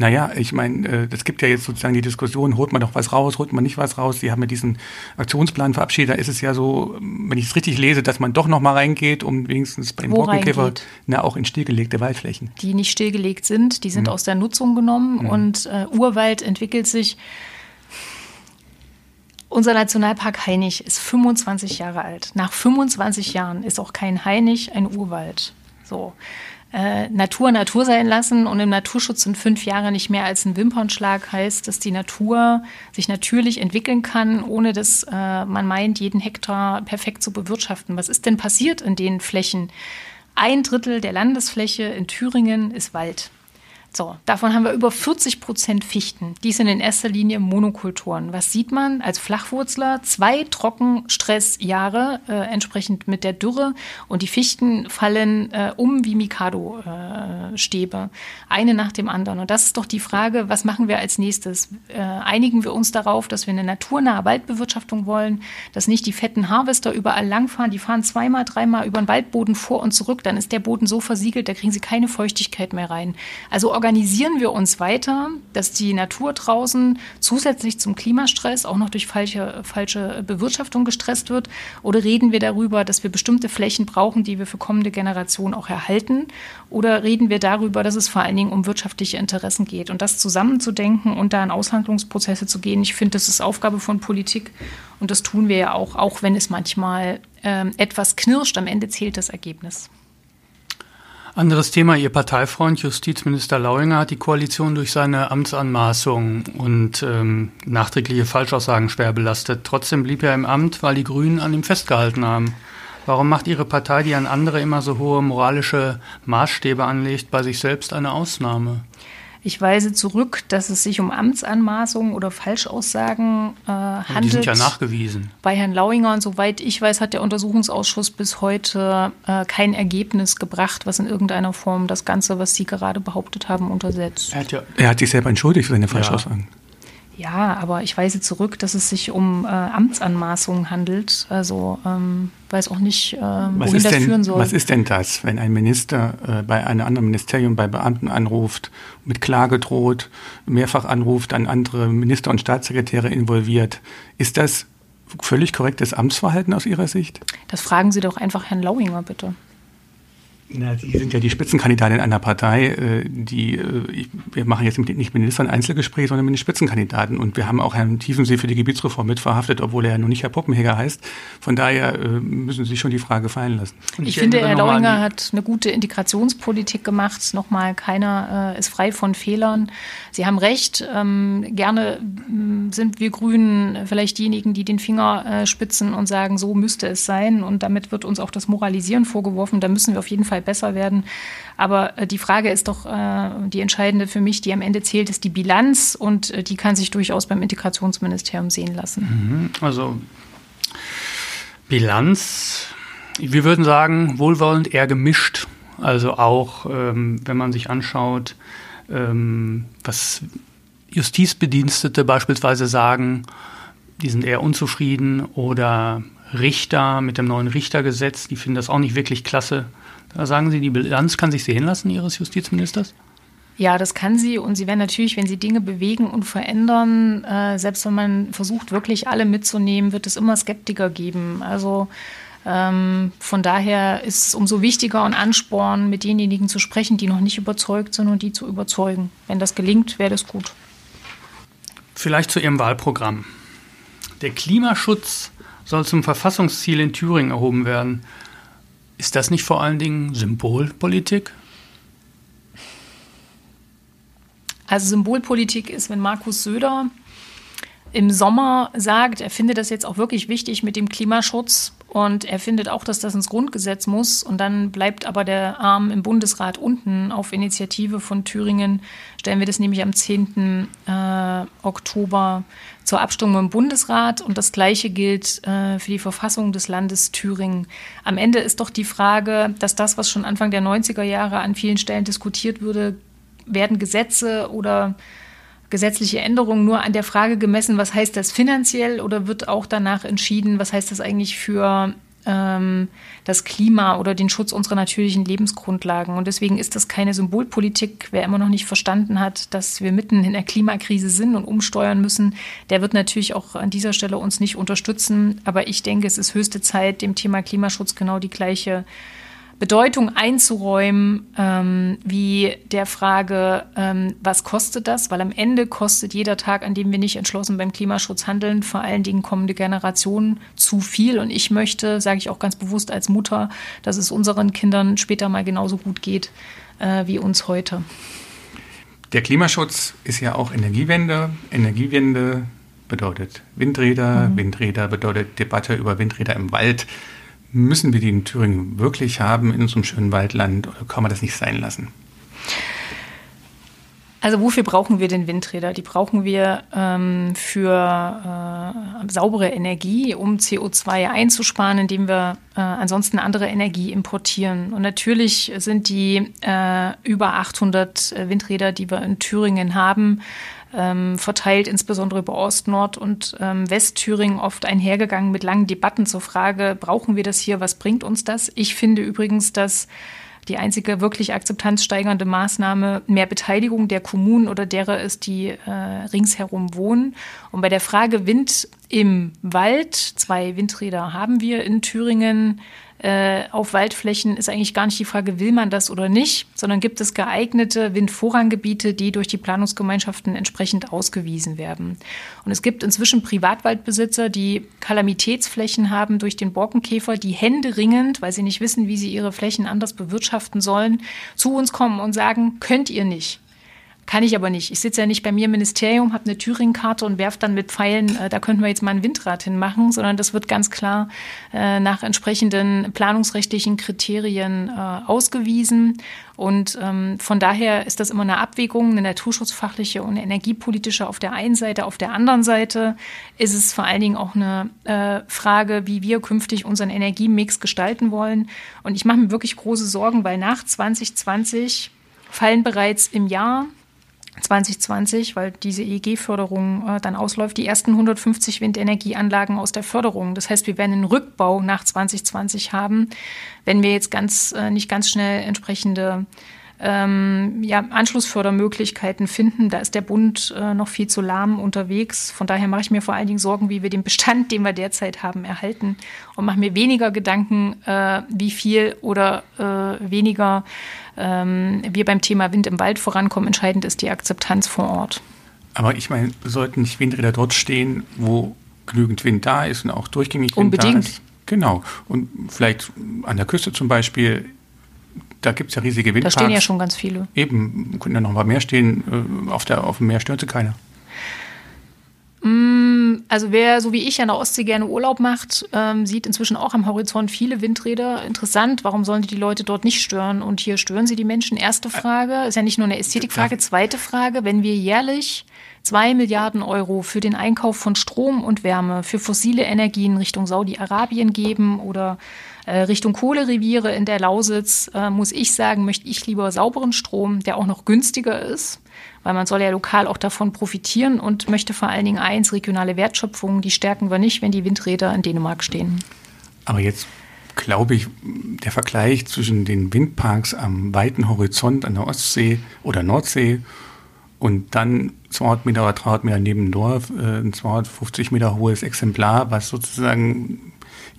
Naja, ich meine, äh, es gibt ja jetzt sozusagen die Diskussion, holt man doch was raus, holt man nicht was raus. Sie haben ja diesen Aktionsplan verabschiedet. Da ist es ja so, wenn ich es richtig lese, dass man doch noch mal reingeht, um wenigstens beim Borkenkäfer na, auch in stillgelegte Waldflächen. Die nicht stillgelegt sind, die sind mhm. aus der Nutzung genommen mhm. und äh, Urwald entwickelt sich. Unser Nationalpark Hainich ist 25 Jahre alt. Nach 25 Jahren ist auch kein Hainich ein Urwald. So äh, Natur Natur sein lassen und im Naturschutz sind fünf Jahre nicht mehr als ein Wimpernschlag heißt, dass die Natur sich natürlich entwickeln kann, ohne dass äh, man meint, jeden Hektar perfekt zu bewirtschaften. Was ist denn passiert in den Flächen? Ein Drittel der Landesfläche in Thüringen ist Wald. So, davon haben wir über 40 Prozent Fichten. Die sind in erster Linie Monokulturen. Was sieht man als Flachwurzler? Zwei Trockenstressjahre äh, entsprechend mit der Dürre und die Fichten fallen äh, um wie Mikado-Stäbe. Äh, eine nach dem anderen. Und das ist doch die Frage, was machen wir als nächstes? Äh, einigen wir uns darauf, dass wir eine naturnahe Waldbewirtschaftung wollen, dass nicht die fetten Harvester überall langfahren. Die fahren zweimal, dreimal über den Waldboden vor und zurück. Dann ist der Boden so versiegelt, da kriegen sie keine Feuchtigkeit mehr rein. Also organisieren wir uns weiter, dass die Natur draußen zusätzlich zum Klimastress auch noch durch falsche, falsche Bewirtschaftung gestresst wird? Oder reden wir darüber, dass wir bestimmte Flächen brauchen, die wir für kommende Generationen auch erhalten? Oder reden wir darüber, dass es vor allen Dingen um wirtschaftliche Interessen geht? Und das zusammenzudenken und da in Aushandlungsprozesse zu gehen, ich finde, das ist Aufgabe von Politik. Und das tun wir ja auch, auch wenn es manchmal ähm, etwas knirscht. Am Ende zählt das Ergebnis. Anderes Thema, Ihr Parteifreund Justizminister Lauinger hat die Koalition durch seine Amtsanmaßung und ähm, nachträgliche Falschaussagen schwer belastet. Trotzdem blieb er im Amt, weil die Grünen an ihm festgehalten haben. Warum macht Ihre Partei, die an andere immer so hohe moralische Maßstäbe anlegt, bei sich selbst eine Ausnahme? Ich weise zurück, dass es sich um Amtsanmaßungen oder Falschaussagen äh, handelt. Die sind ja nachgewiesen. Bei Herrn Lauinger, und soweit ich weiß, hat der Untersuchungsausschuss bis heute äh, kein Ergebnis gebracht, was in irgendeiner Form das Ganze, was Sie gerade behauptet haben, untersetzt. Er hat, ja, er hat sich selber entschuldigt für seine Falschaussagen. Ja. Ja, aber ich weise zurück, dass es sich um äh, Amtsanmaßungen handelt. Also ähm, weiß auch nicht, äh, wohin das denn, führen soll. Was ist denn das, wenn ein Minister äh, bei einem anderen Ministerium bei Beamten anruft, mit Klage droht, mehrfach anruft, an andere Minister und Staatssekretäre involviert? Ist das völlig korrektes Amtsverhalten aus Ihrer Sicht? Das fragen Sie doch einfach Herrn Lauinger bitte. Na, Sie sind ja die Spitzenkandidatin einer Partei, äh, die, äh, wir machen jetzt nicht mit Ministern Einzelgespräche, sondern mit den Spitzenkandidaten. Und wir haben auch Herrn Tiefensee für die Gebietsreform mitverhaftet, obwohl er ja noch nicht Herr Poppenheger heißt. Von daher äh, müssen Sie sich schon die Frage fallen lassen. Ich, ich finde, Herr Lauinger hat eine gute Integrationspolitik gemacht. Nochmal, keiner ist frei von Fehlern. Sie haben recht. Ähm, gerne mm, sind wir Grünen vielleicht diejenigen, die den Finger spitzen und sagen, so müsste es sein. Und damit wird uns auch das Moralisieren vorgeworfen. Da müssen wir auf jeden Fall Fall besser werden. Aber äh, die Frage ist doch äh, die entscheidende für mich, die am Ende zählt, ist die Bilanz und äh, die kann sich durchaus beim Integrationsministerium sehen lassen. Mhm. Also Bilanz Wir würden sagen, wohlwollend eher gemischt. Also auch, ähm, wenn man sich anschaut, ähm, was Justizbedienstete beispielsweise sagen, die sind eher unzufrieden oder Richter mit dem neuen Richtergesetz, die finden das auch nicht wirklich klasse. Da sagen Sie, die Bilanz kann sich sehen lassen Ihres Justizministers? Ja, das kann sie. Und sie werden natürlich, wenn sie Dinge bewegen und verändern, äh, selbst wenn man versucht, wirklich alle mitzunehmen, wird es immer Skeptiker geben. Also ähm, von daher ist es umso wichtiger und Ansporn, mit denjenigen zu sprechen, die noch nicht überzeugt sind und die zu überzeugen. Wenn das gelingt, wäre das gut. Vielleicht zu Ihrem Wahlprogramm. Der Klimaschutz soll zum Verfassungsziel in Thüringen erhoben werden. Ist das nicht vor allen Dingen Symbolpolitik? Also Symbolpolitik ist, wenn Markus Söder im Sommer sagt, er findet das jetzt auch wirklich wichtig mit dem Klimaschutz und er findet auch, dass das ins Grundgesetz muss. Und dann bleibt aber der Arm im Bundesrat unten auf Initiative von Thüringen. Stellen wir das nämlich am 10. Äh, Oktober zur Abstimmung im Bundesrat. Und das Gleiche gilt äh, für die Verfassung des Landes Thüringen. Am Ende ist doch die Frage, dass das, was schon Anfang der 90er Jahre an vielen Stellen diskutiert wurde, werden Gesetze oder gesetzliche Änderungen nur an der Frage gemessen, was heißt das finanziell oder wird auch danach entschieden, was heißt das eigentlich für ähm, das Klima oder den Schutz unserer natürlichen Lebensgrundlagen. Und deswegen ist das keine Symbolpolitik. Wer immer noch nicht verstanden hat, dass wir mitten in der Klimakrise sind und umsteuern müssen, der wird natürlich auch an dieser Stelle uns nicht unterstützen. Aber ich denke, es ist höchste Zeit, dem Thema Klimaschutz genau die gleiche Bedeutung einzuräumen, ähm, wie der Frage, ähm, was kostet das? Weil am Ende kostet jeder Tag, an dem wir nicht entschlossen beim Klimaschutz handeln, vor allen Dingen kommende Generationen zu viel. Und ich möchte, sage ich auch ganz bewusst als Mutter, dass es unseren Kindern später mal genauso gut geht äh, wie uns heute. Der Klimaschutz ist ja auch Energiewende. Energiewende bedeutet Windräder. Mhm. Windräder bedeutet Debatte über Windräder im Wald. Müssen wir die in Thüringen wirklich haben in unserem schönen Waldland oder kann man das nicht sein lassen? Also wofür brauchen wir denn Windräder? Die brauchen wir ähm, für äh, saubere Energie, um CO2 einzusparen, indem wir äh, ansonsten andere Energie importieren. Und natürlich sind die äh, über 800 Windräder, die wir in Thüringen haben, ähm, verteilt, insbesondere über Ost-, Nord- und ähm, Westthüringen, oft einhergegangen mit langen Debatten zur Frage, brauchen wir das hier, was bringt uns das? Ich finde übrigens, dass die einzige wirklich akzeptanzsteigernde Maßnahme mehr Beteiligung der Kommunen oder derer ist, die äh, ringsherum wohnen. Und bei der Frage Wind im Wald, zwei Windräder haben wir in Thüringen, äh, auf Waldflächen ist eigentlich gar nicht die Frage, will man das oder nicht, sondern gibt es geeignete Windvorranggebiete, die durch die Planungsgemeinschaften entsprechend ausgewiesen werden. Und es gibt inzwischen Privatwaldbesitzer, die Kalamitätsflächen haben durch den Borkenkäfer, die händeringend, weil sie nicht wissen, wie sie ihre Flächen anders bewirtschaften sollen, zu uns kommen und sagen, könnt ihr nicht. Kann ich aber nicht. Ich sitze ja nicht bei mir im Ministerium, habe eine Thüringen-Karte und werfe dann mit Pfeilen, äh, da könnten wir jetzt mal ein Windrad hinmachen, sondern das wird ganz klar äh, nach entsprechenden planungsrechtlichen Kriterien äh, ausgewiesen. Und ähm, von daher ist das immer eine Abwägung, eine naturschutzfachliche und energiepolitische auf der einen Seite. Auf der anderen Seite ist es vor allen Dingen auch eine äh, Frage, wie wir künftig unseren Energiemix gestalten wollen. Und ich mache mir wirklich große Sorgen, weil nach 2020 fallen bereits im Jahr 2020, weil diese EEG-Förderung äh, dann ausläuft, die ersten 150 Windenergieanlagen aus der Förderung. Das heißt, wir werden einen Rückbau nach 2020 haben, wenn wir jetzt ganz äh, nicht ganz schnell entsprechende ähm, ja, Anschlussfördermöglichkeiten finden. Da ist der Bund äh, noch viel zu lahm unterwegs. Von daher mache ich mir vor allen Dingen Sorgen, wie wir den Bestand, den wir derzeit haben, erhalten und mache mir weniger Gedanken, äh, wie viel oder äh, weniger ähm, wir beim Thema Wind im Wald vorankommen. Entscheidend ist die Akzeptanz vor Ort. Aber ich meine, sollten nicht Windräder dort stehen, wo genügend Wind da ist und auch durchgängig Wind Unbedingt. da ist? Genau. Und vielleicht an der Küste zum Beispiel da gibt es ja riesige Windparks. Da stehen ja schon ganz viele. Eben, könnten ja noch mal mehr stehen. Äh, auf, der, auf dem Meer stört sie keiner. Mm, also wer so wie ich an der Ostsee gerne Urlaub macht, ähm, sieht inzwischen auch am Horizont viele Windräder. Interessant, warum sollen die Leute dort nicht stören? Und hier stören sie die Menschen? Erste Frage, ist ja nicht nur eine Ästhetikfrage. Zweite Frage, wenn wir jährlich zwei Milliarden Euro für den Einkauf von Strom und Wärme für fossile Energien Richtung Saudi-Arabien geben oder Richtung Kohlereviere in der Lausitz, äh, muss ich sagen, möchte ich lieber sauberen Strom, der auch noch günstiger ist, weil man soll ja lokal auch davon profitieren und möchte vor allen Dingen eins, regionale Wertschöpfung, die stärken wir nicht, wenn die Windräder in Dänemark stehen. Aber jetzt glaube ich, der Vergleich zwischen den Windparks am weiten Horizont an der Ostsee oder Nordsee und dann 200 Meter oder 300 Meter neben dem Dorf äh, ein 250 Meter hohes Exemplar, was sozusagen,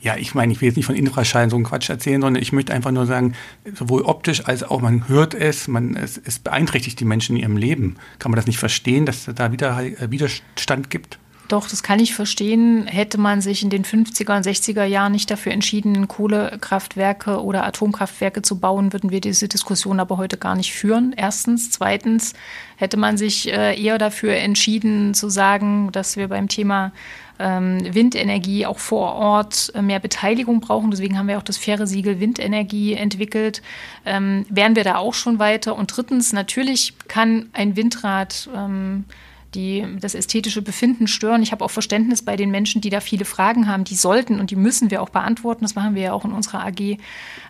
ja, ich meine, ich will jetzt nicht von Infraschall so einen Quatsch erzählen, sondern ich möchte einfach nur sagen, sowohl optisch als auch man hört es, man, es, es beeinträchtigt die Menschen in ihrem Leben. Kann man das nicht verstehen, dass es da wieder äh, Widerstand gibt? Doch, das kann ich verstehen. Hätte man sich in den 50er und 60er Jahren nicht dafür entschieden, Kohlekraftwerke oder Atomkraftwerke zu bauen, würden wir diese Diskussion aber heute gar nicht führen. Erstens. Zweitens hätte man sich äh, eher dafür entschieden zu sagen, dass wir beim Thema ähm, Windenergie auch vor Ort äh, mehr Beteiligung brauchen. Deswegen haben wir auch das faire Siegel Windenergie entwickelt. Ähm, wären wir da auch schon weiter. Und drittens, natürlich kann ein Windrad ähm, die das ästhetische Befinden stören. Ich habe auch Verständnis bei den Menschen, die da viele Fragen haben. Die sollten und die müssen wir auch beantworten. Das machen wir ja auch in unserer AG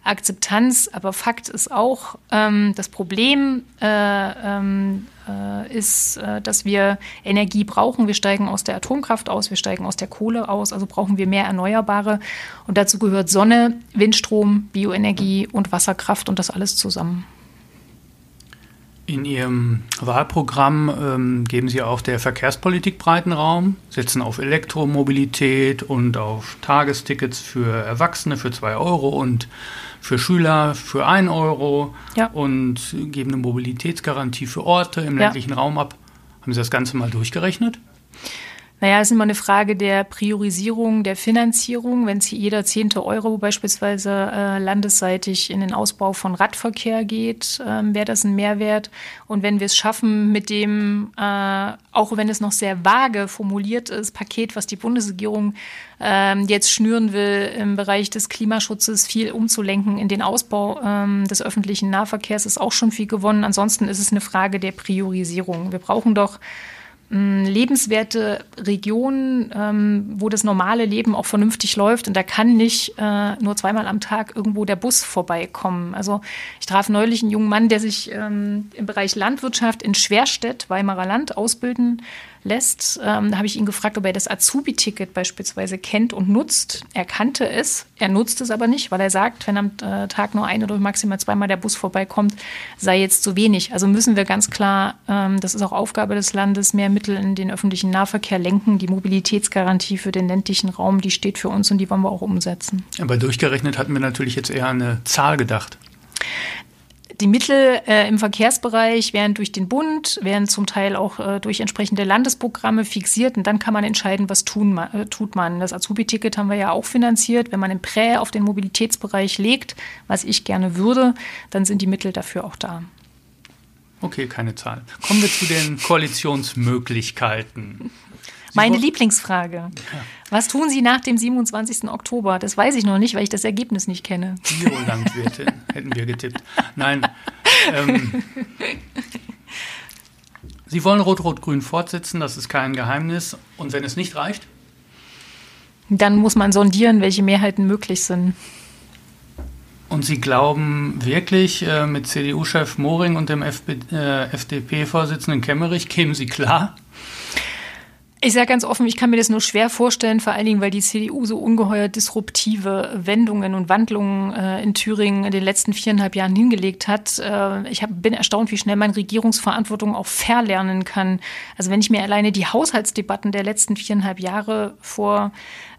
Akzeptanz. Aber Fakt ist auch, ähm, das Problem äh, ähm, äh, ist, äh, dass wir Energie brauchen. Wir steigen aus der Atomkraft aus, wir steigen aus der Kohle aus. Also brauchen wir mehr Erneuerbare. Und dazu gehört Sonne, Windstrom, Bioenergie und Wasserkraft und das alles zusammen. In Ihrem Wahlprogramm ähm, geben Sie auch der Verkehrspolitik breiten Raum, setzen auf Elektromobilität und auf Tagestickets für Erwachsene für 2 Euro und für Schüler für 1 Euro ja. und geben eine Mobilitätsgarantie für Orte im ländlichen ja. Raum ab. Haben Sie das Ganze mal durchgerechnet? Naja, es ist immer eine Frage der Priorisierung, der Finanzierung. Wenn jeder zehnte Euro beispielsweise äh, landesseitig in den Ausbau von Radverkehr geht, äh, wäre das ein Mehrwert. Und wenn wir es schaffen, mit dem, äh, auch wenn es noch sehr vage formuliert ist, Paket, was die Bundesregierung äh, jetzt schnüren will, im Bereich des Klimaschutzes viel umzulenken in den Ausbau äh, des öffentlichen Nahverkehrs, ist auch schon viel gewonnen. Ansonsten ist es eine Frage der Priorisierung. Wir brauchen doch lebenswerte Regionen, ähm, wo das normale Leben auch vernünftig läuft. Und da kann nicht äh, nur zweimal am Tag irgendwo der Bus vorbeikommen. Also ich traf neulich einen jungen Mann, der sich ähm, im Bereich Landwirtschaft in Schwerstedt, Weimarer Land, ausbilden lässt. Ähm, da habe ich ihn gefragt, ob er das Azubi-Ticket beispielsweise kennt und nutzt. Er kannte es, er nutzt es aber nicht, weil er sagt, wenn am äh, Tag nur ein oder maximal zweimal der Bus vorbeikommt, sei jetzt zu wenig. Also müssen wir ganz klar, ähm, das ist auch Aufgabe des Landes, mehr Mittel in den öffentlichen Nahverkehr lenken. Die Mobilitätsgarantie für den ländlichen Raum, die steht für uns und die wollen wir auch umsetzen. Aber durchgerechnet hatten wir natürlich jetzt eher eine Zahl gedacht. Die Mittel äh, im Verkehrsbereich werden durch den Bund, werden zum Teil auch äh, durch entsprechende Landesprogramme fixiert und dann kann man entscheiden, was tun, äh, tut man. Das Azubi-Ticket haben wir ja auch finanziert. Wenn man ein Prä auf den Mobilitätsbereich legt, was ich gerne würde, dann sind die Mittel dafür auch da. Okay, keine Zahl. Kommen wir zu den Koalitionsmöglichkeiten. Meine Lieblingsfrage. Ja. Was tun Sie nach dem 27. Oktober? Das weiß ich noch nicht, weil ich das Ergebnis nicht kenne. Biolandwirte hätten wir getippt. Nein. Ähm, Sie wollen Rot-Rot-Grün fortsetzen, das ist kein Geheimnis. Und wenn es nicht reicht? Dann muss man sondieren, welche Mehrheiten möglich sind. Und Sie glauben wirklich, äh, mit CDU-Chef Moring und dem äh, FDP-Vorsitzenden Kemmerich kämen Sie klar? Ich sage ganz offen, ich kann mir das nur schwer vorstellen, vor allen Dingen, weil die CDU so ungeheuer disruptive Wendungen und Wandlungen äh, in Thüringen in den letzten viereinhalb Jahren hingelegt hat. Äh, ich hab, bin erstaunt, wie schnell man Regierungsverantwortung auch verlernen kann. Also wenn ich mir alleine die Haushaltsdebatten der letzten viereinhalb Jahre vor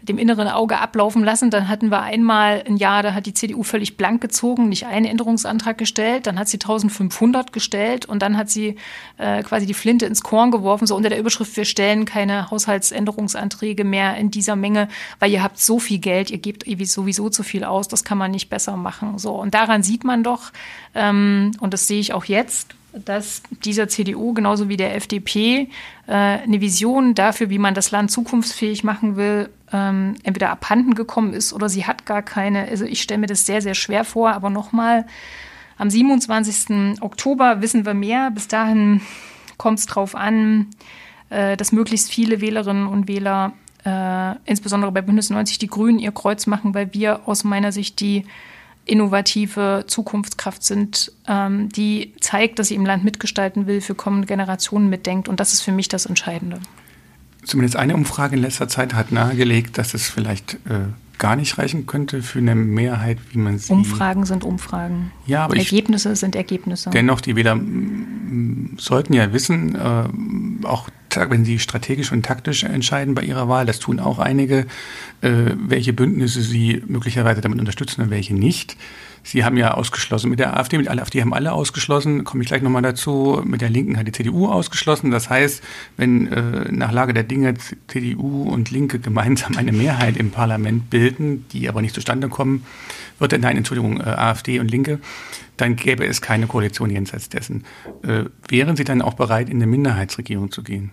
dem inneren Auge ablaufen lassen. Dann hatten wir einmal ein Jahr, da hat die CDU völlig blank gezogen, nicht einen Änderungsantrag gestellt. Dann hat sie 1500 gestellt und dann hat sie äh, quasi die Flinte ins Korn geworfen, so unter der Überschrift, wir stellen keine Haushaltsänderungsanträge mehr in dieser Menge, weil ihr habt so viel Geld, ihr gebt sowieso zu viel aus, das kann man nicht besser machen. So, und daran sieht man doch, ähm, und das sehe ich auch jetzt, dass dieser CDU genauso wie der FDP äh, eine Vision dafür, wie man das Land zukunftsfähig machen will, ähm, entweder abhanden gekommen ist oder sie hat gar keine. Also ich stelle mir das sehr, sehr schwer vor. Aber nochmal, am 27. Oktober wissen wir mehr. Bis dahin kommt es darauf an, äh, dass möglichst viele Wählerinnen und Wähler äh, insbesondere bei Bündnis 90 die Grünen ihr Kreuz machen, weil wir aus meiner Sicht die innovative Zukunftskraft sind, ähm, die zeigt, dass sie im Land mitgestalten will, für kommende Generationen mitdenkt. Und das ist für mich das Entscheidende. Zumindest eine Umfrage in letzter Zeit hat nahegelegt, dass es vielleicht äh, gar nicht reichen könnte für eine Mehrheit, wie man sie. Umfragen sind Umfragen. Ja, aber Ergebnisse ich, sind Ergebnisse. Dennoch, die Wähler sollten ja wissen, äh, auch wenn sie strategisch und taktisch entscheiden bei ihrer Wahl, das tun auch einige, äh, welche Bündnisse sie möglicherweise damit unterstützen und welche nicht. Sie haben ja ausgeschlossen mit der AfD, mit der AfD haben alle ausgeschlossen, komme ich gleich nochmal dazu. Mit der Linken hat die CDU ausgeschlossen. Das heißt, wenn äh, nach Lage der Dinge CDU und Linke gemeinsam eine Mehrheit im Parlament bilden, die aber nicht zustande kommen, wird, nein, Entschuldigung, äh, AfD und Linke, dann gäbe es keine Koalition jenseits dessen. Äh, wären Sie dann auch bereit, in eine Minderheitsregierung zu gehen?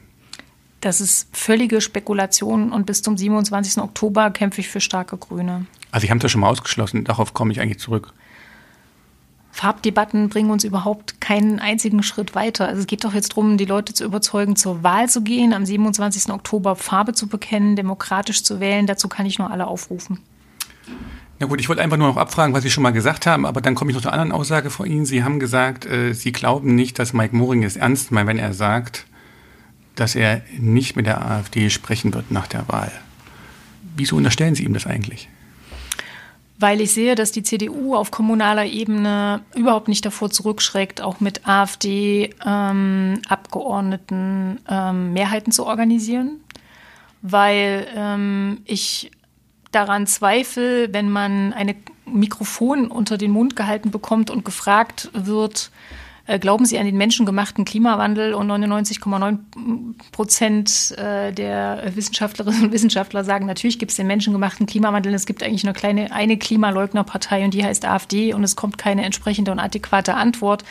Das ist völlige Spekulation und bis zum 27. Oktober kämpfe ich für starke Grüne. Also ich habe das schon mal ausgeschlossen, darauf komme ich eigentlich zurück. Farbdebatten bringen uns überhaupt keinen einzigen Schritt weiter. Also es geht doch jetzt darum, die Leute zu überzeugen, zur Wahl zu gehen, am 27. Oktober Farbe zu bekennen, demokratisch zu wählen. Dazu kann ich nur alle aufrufen. Na gut, ich wollte einfach nur noch abfragen, was Sie schon mal gesagt haben, aber dann komme ich noch zur anderen Aussage von Ihnen. Sie haben gesagt, äh, Sie glauben nicht, dass Mike Moring es ernst meint, wenn er sagt, dass er nicht mit der AfD sprechen wird nach der Wahl. Wieso unterstellen Sie ihm das eigentlich? weil ich sehe, dass die CDU auf kommunaler Ebene überhaupt nicht davor zurückschreckt, auch mit AfD-Abgeordneten ähm, ähm, Mehrheiten zu organisieren, weil ähm, ich daran zweifle, wenn man ein Mikrofon unter den Mund gehalten bekommt und gefragt wird, glauben Sie an den menschengemachten Klimawandel? Und 99,9 Prozent äh, der Wissenschaftlerinnen und Wissenschaftler sagen, natürlich gibt es den menschengemachten Klimawandel. Es gibt eigentlich nur kleine, eine Klimaleugnerpartei und die heißt AfD und es kommt keine entsprechende und adäquate Antwort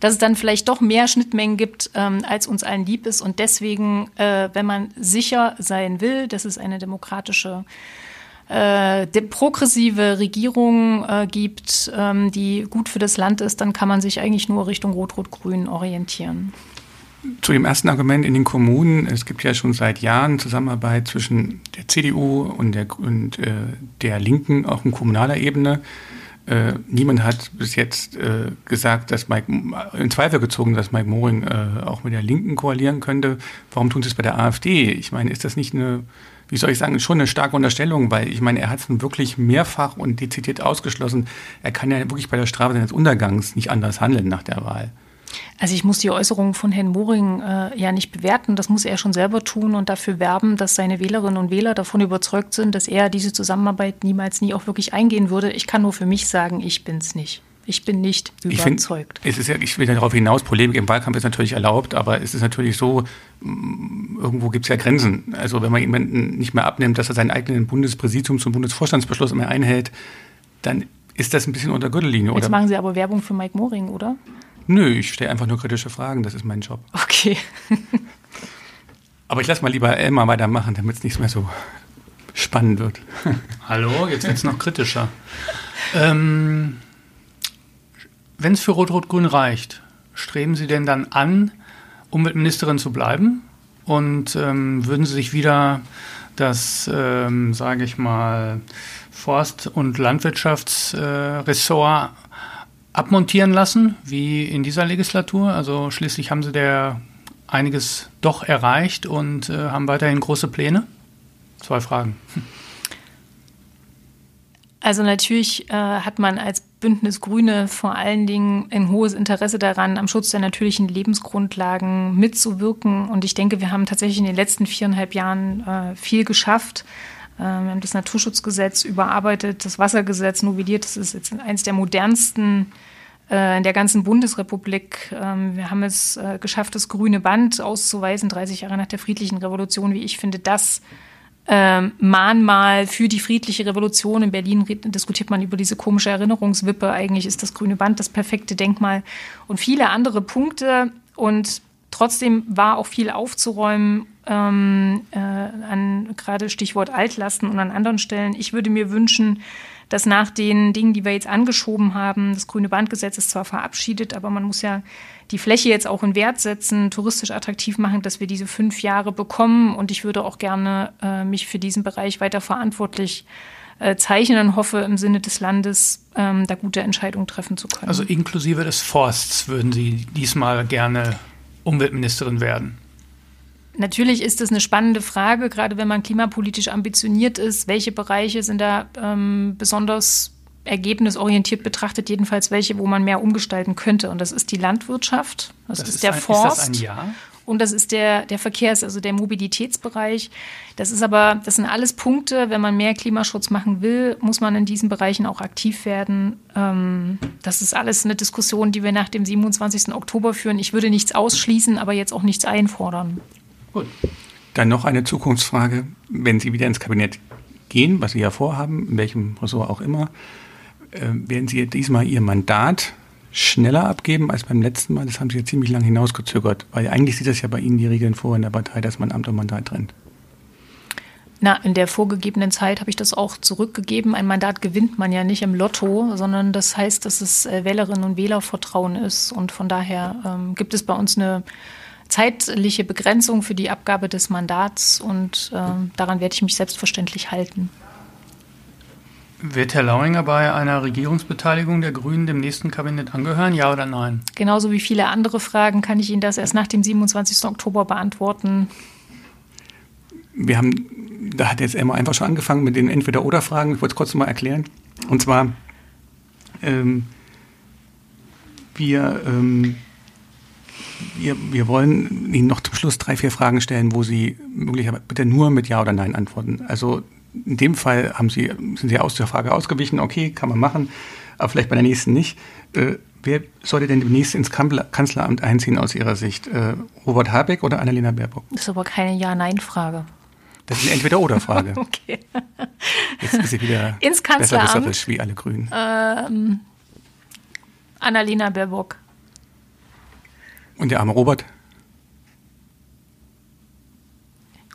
dass es dann vielleicht doch mehr Schnittmengen gibt, ähm, als uns allen lieb ist. Und deswegen, äh, wenn man sicher sein will, dass es eine demokratische äh, progressive Regierung äh, gibt, ähm, die gut für das Land ist, dann kann man sich eigentlich nur Richtung Rot-Rot-Grün orientieren. Zu dem ersten Argument in den Kommunen, es gibt ja schon seit Jahren Zusammenarbeit zwischen der CDU und der, und, äh, der Linken, auch in kommunaler Ebene. Äh, niemand hat bis jetzt äh, gesagt, dass Mike in Zweifel gezogen, dass Mike Moring äh, auch mit der Linken koalieren könnte. Warum tun sie es bei der AfD? Ich meine, ist das nicht eine wie soll ich sagen, schon eine starke Unterstellung, weil ich meine, er hat es wirklich mehrfach und dezidiert ausgeschlossen. Er kann ja wirklich bei der Strafe seines Untergangs nicht anders handeln nach der Wahl. Also ich muss die Äußerungen von Herrn Moring äh, ja nicht bewerten. Das muss er schon selber tun und dafür werben, dass seine Wählerinnen und Wähler davon überzeugt sind, dass er diese Zusammenarbeit niemals nie auch wirklich eingehen würde. Ich kann nur für mich sagen, ich bin es nicht. Ich bin nicht überzeugt. Ich, find, es ist ja, ich will darauf hinaus, Polemik im Wahlkampf ist natürlich erlaubt, aber es ist natürlich so, irgendwo gibt es ja Grenzen. Also wenn man jemanden nicht mehr abnimmt, dass er seinen eigenen Bundespräsidium zum Bundesvorstandsbeschluss immer einhält, dann ist das ein bisschen unter Gürtellinie. Jetzt oder? machen Sie aber Werbung für Mike Moring, oder? Nö, ich stelle einfach nur kritische Fragen, das ist mein Job. Okay. aber ich lasse mal lieber Elmar weitermachen, damit es nicht mehr so spannend wird. Hallo, jetzt wird es noch kritischer. ähm, wenn es für Rot-Rot-Grün reicht, streben Sie denn dann an, Umweltministerin zu bleiben? Und ähm, würden Sie sich wieder das, ähm, sage ich mal, Forst- und Landwirtschaftsressort äh, abmontieren lassen, wie in dieser Legislatur? Also schließlich haben Sie da einiges doch erreicht und äh, haben weiterhin große Pläne? Zwei Fragen. Also natürlich äh, hat man als Bündnis Grüne vor allen Dingen ein hohes Interesse daran, am Schutz der natürlichen Lebensgrundlagen mitzuwirken. Und ich denke, wir haben tatsächlich in den letzten viereinhalb Jahren äh, viel geschafft. Äh, wir haben das Naturschutzgesetz überarbeitet, das Wassergesetz novelliert. Das ist jetzt eines der modernsten äh, in der ganzen Bundesrepublik. Ähm, wir haben es äh, geschafft, das grüne Band auszuweisen, 30 Jahre nach der friedlichen Revolution, wie ich finde, das ähm, Mahnmal für die friedliche Revolution. In Berlin diskutiert man über diese komische Erinnerungswippe. Eigentlich ist das grüne Band das perfekte Denkmal und viele andere Punkte. Und trotzdem war auch viel aufzuräumen ähm, äh, an gerade Stichwort Altlasten und an anderen Stellen. Ich würde mir wünschen, dass nach den Dingen, die wir jetzt angeschoben haben, das grüne Bandgesetz ist zwar verabschiedet, aber man muss ja die Fläche jetzt auch in Wert setzen, touristisch attraktiv machen, dass wir diese fünf Jahre bekommen. Und ich würde auch gerne äh, mich für diesen Bereich weiter verantwortlich äh, zeichnen und hoffe im Sinne des Landes ähm, da gute Entscheidungen treffen zu können. Also inklusive des Forsts würden Sie diesmal gerne Umweltministerin werden? Natürlich ist es eine spannende Frage, gerade wenn man klimapolitisch ambitioniert ist. Welche Bereiche sind da ähm, besonders ergebnisorientiert betrachtet, jedenfalls welche, wo man mehr umgestalten könnte? Und das ist die Landwirtschaft, das, das ist, ist, der ein, Forst. Ist das? Und das ist der, der Verkehrs-, also der Mobilitätsbereich. Das ist aber, das sind alles Punkte. Wenn man mehr Klimaschutz machen will, muss man in diesen Bereichen auch aktiv werden. Ähm, das ist alles eine Diskussion, die wir nach dem 27. Oktober führen. Ich würde nichts ausschließen, aber jetzt auch nichts einfordern. Gut. Dann noch eine Zukunftsfrage. Wenn Sie wieder ins Kabinett gehen, was Sie ja vorhaben, in welchem Ressort auch immer, werden Sie diesmal Ihr Mandat schneller abgeben als beim letzten Mal? Das haben Sie ja ziemlich lange hinausgezögert, weil eigentlich sieht das ja bei Ihnen die Regeln vor in der Partei, dass man Amt und Mandat trennt. Na, in der vorgegebenen Zeit habe ich das auch zurückgegeben. Ein Mandat gewinnt man ja nicht im Lotto, sondern das heißt, dass es äh, Wählerinnen und Wählervertrauen ist. Und von daher ähm, gibt es bei uns eine zeitliche Begrenzung für die Abgabe des Mandats und äh, daran werde ich mich selbstverständlich halten. Wird Herr Lauinger bei einer Regierungsbeteiligung der Grünen dem nächsten Kabinett angehören, ja oder nein? Genauso wie viele andere Fragen kann ich Ihnen das erst nach dem 27. Oktober beantworten. Wir haben, da hat jetzt Emma einfach schon angefangen mit den Entweder-Oder-Fragen. Ich wollte es kurz mal erklären. Und zwar, ähm, wir, ähm, wir, wir wollen Ihnen noch zum Schluss drei, vier Fragen stellen, wo Sie möglicherweise bitte nur mit Ja oder Nein antworten. Also in dem Fall haben Sie, sind Sie aus der Frage ausgewichen, okay, kann man machen, aber vielleicht bei der nächsten nicht. Äh, wer sollte denn demnächst ins Kanzleramt einziehen aus Ihrer Sicht? Äh, Robert Habeck oder Annalena Baerbock? Das ist aber keine Ja-Nein-Frage. Das ist eine Entweder-Oder-Frage. okay. Jetzt ist sie wieder ins Kanzleramt, wie alle Grünen. Ähm, Annalena Baerbock. Und der arme Robert?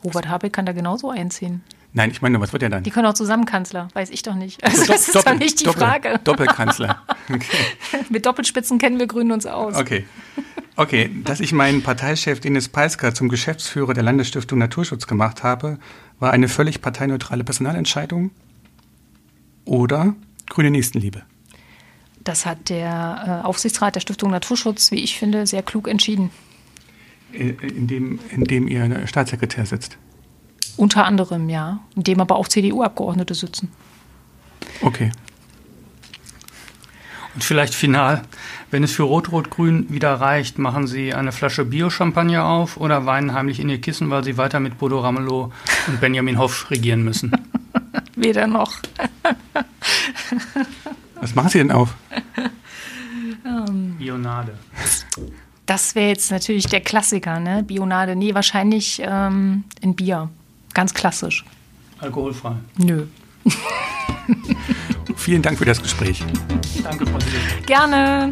Robert Habeck kann da genauso einziehen. Nein, ich meine, was wird er dann? Die können auch zusammen Kanzler, weiß ich doch nicht. Also, das ist Doppel, doch nicht die Doppel, Frage. Doppelkanzler. Okay. Mit Doppelspitzen kennen wir Grünen uns aus. Okay. Okay, dass ich meinen Parteichef Denis Peisker zum Geschäftsführer der Landesstiftung Naturschutz gemacht habe, war eine völlig parteineutrale Personalentscheidung oder grüne Nächstenliebe? Das hat der äh, Aufsichtsrat der Stiftung Naturschutz, wie ich finde, sehr klug entschieden. Äh, in dem, in dem Ihr Staatssekretär sitzt? Unter anderem, ja. In dem aber auch CDU-Abgeordnete sitzen. Okay. Und vielleicht final, wenn es für Rot-Rot-Grün wieder reicht, machen Sie eine Flasche Bio-Champagner auf oder weinen heimlich in Ihr Kissen, weil Sie weiter mit Bodo Ramelow und Benjamin Hoff regieren müssen? Weder noch. Was machen Sie denn auf? Ähm, Bionade. Das wäre jetzt natürlich der Klassiker, ne? Bionade. Nee, wahrscheinlich ähm, in Bier. Ganz klassisch. Alkoholfrei? Nö. Vielen Dank für das Gespräch. Danke, Frau Gerne.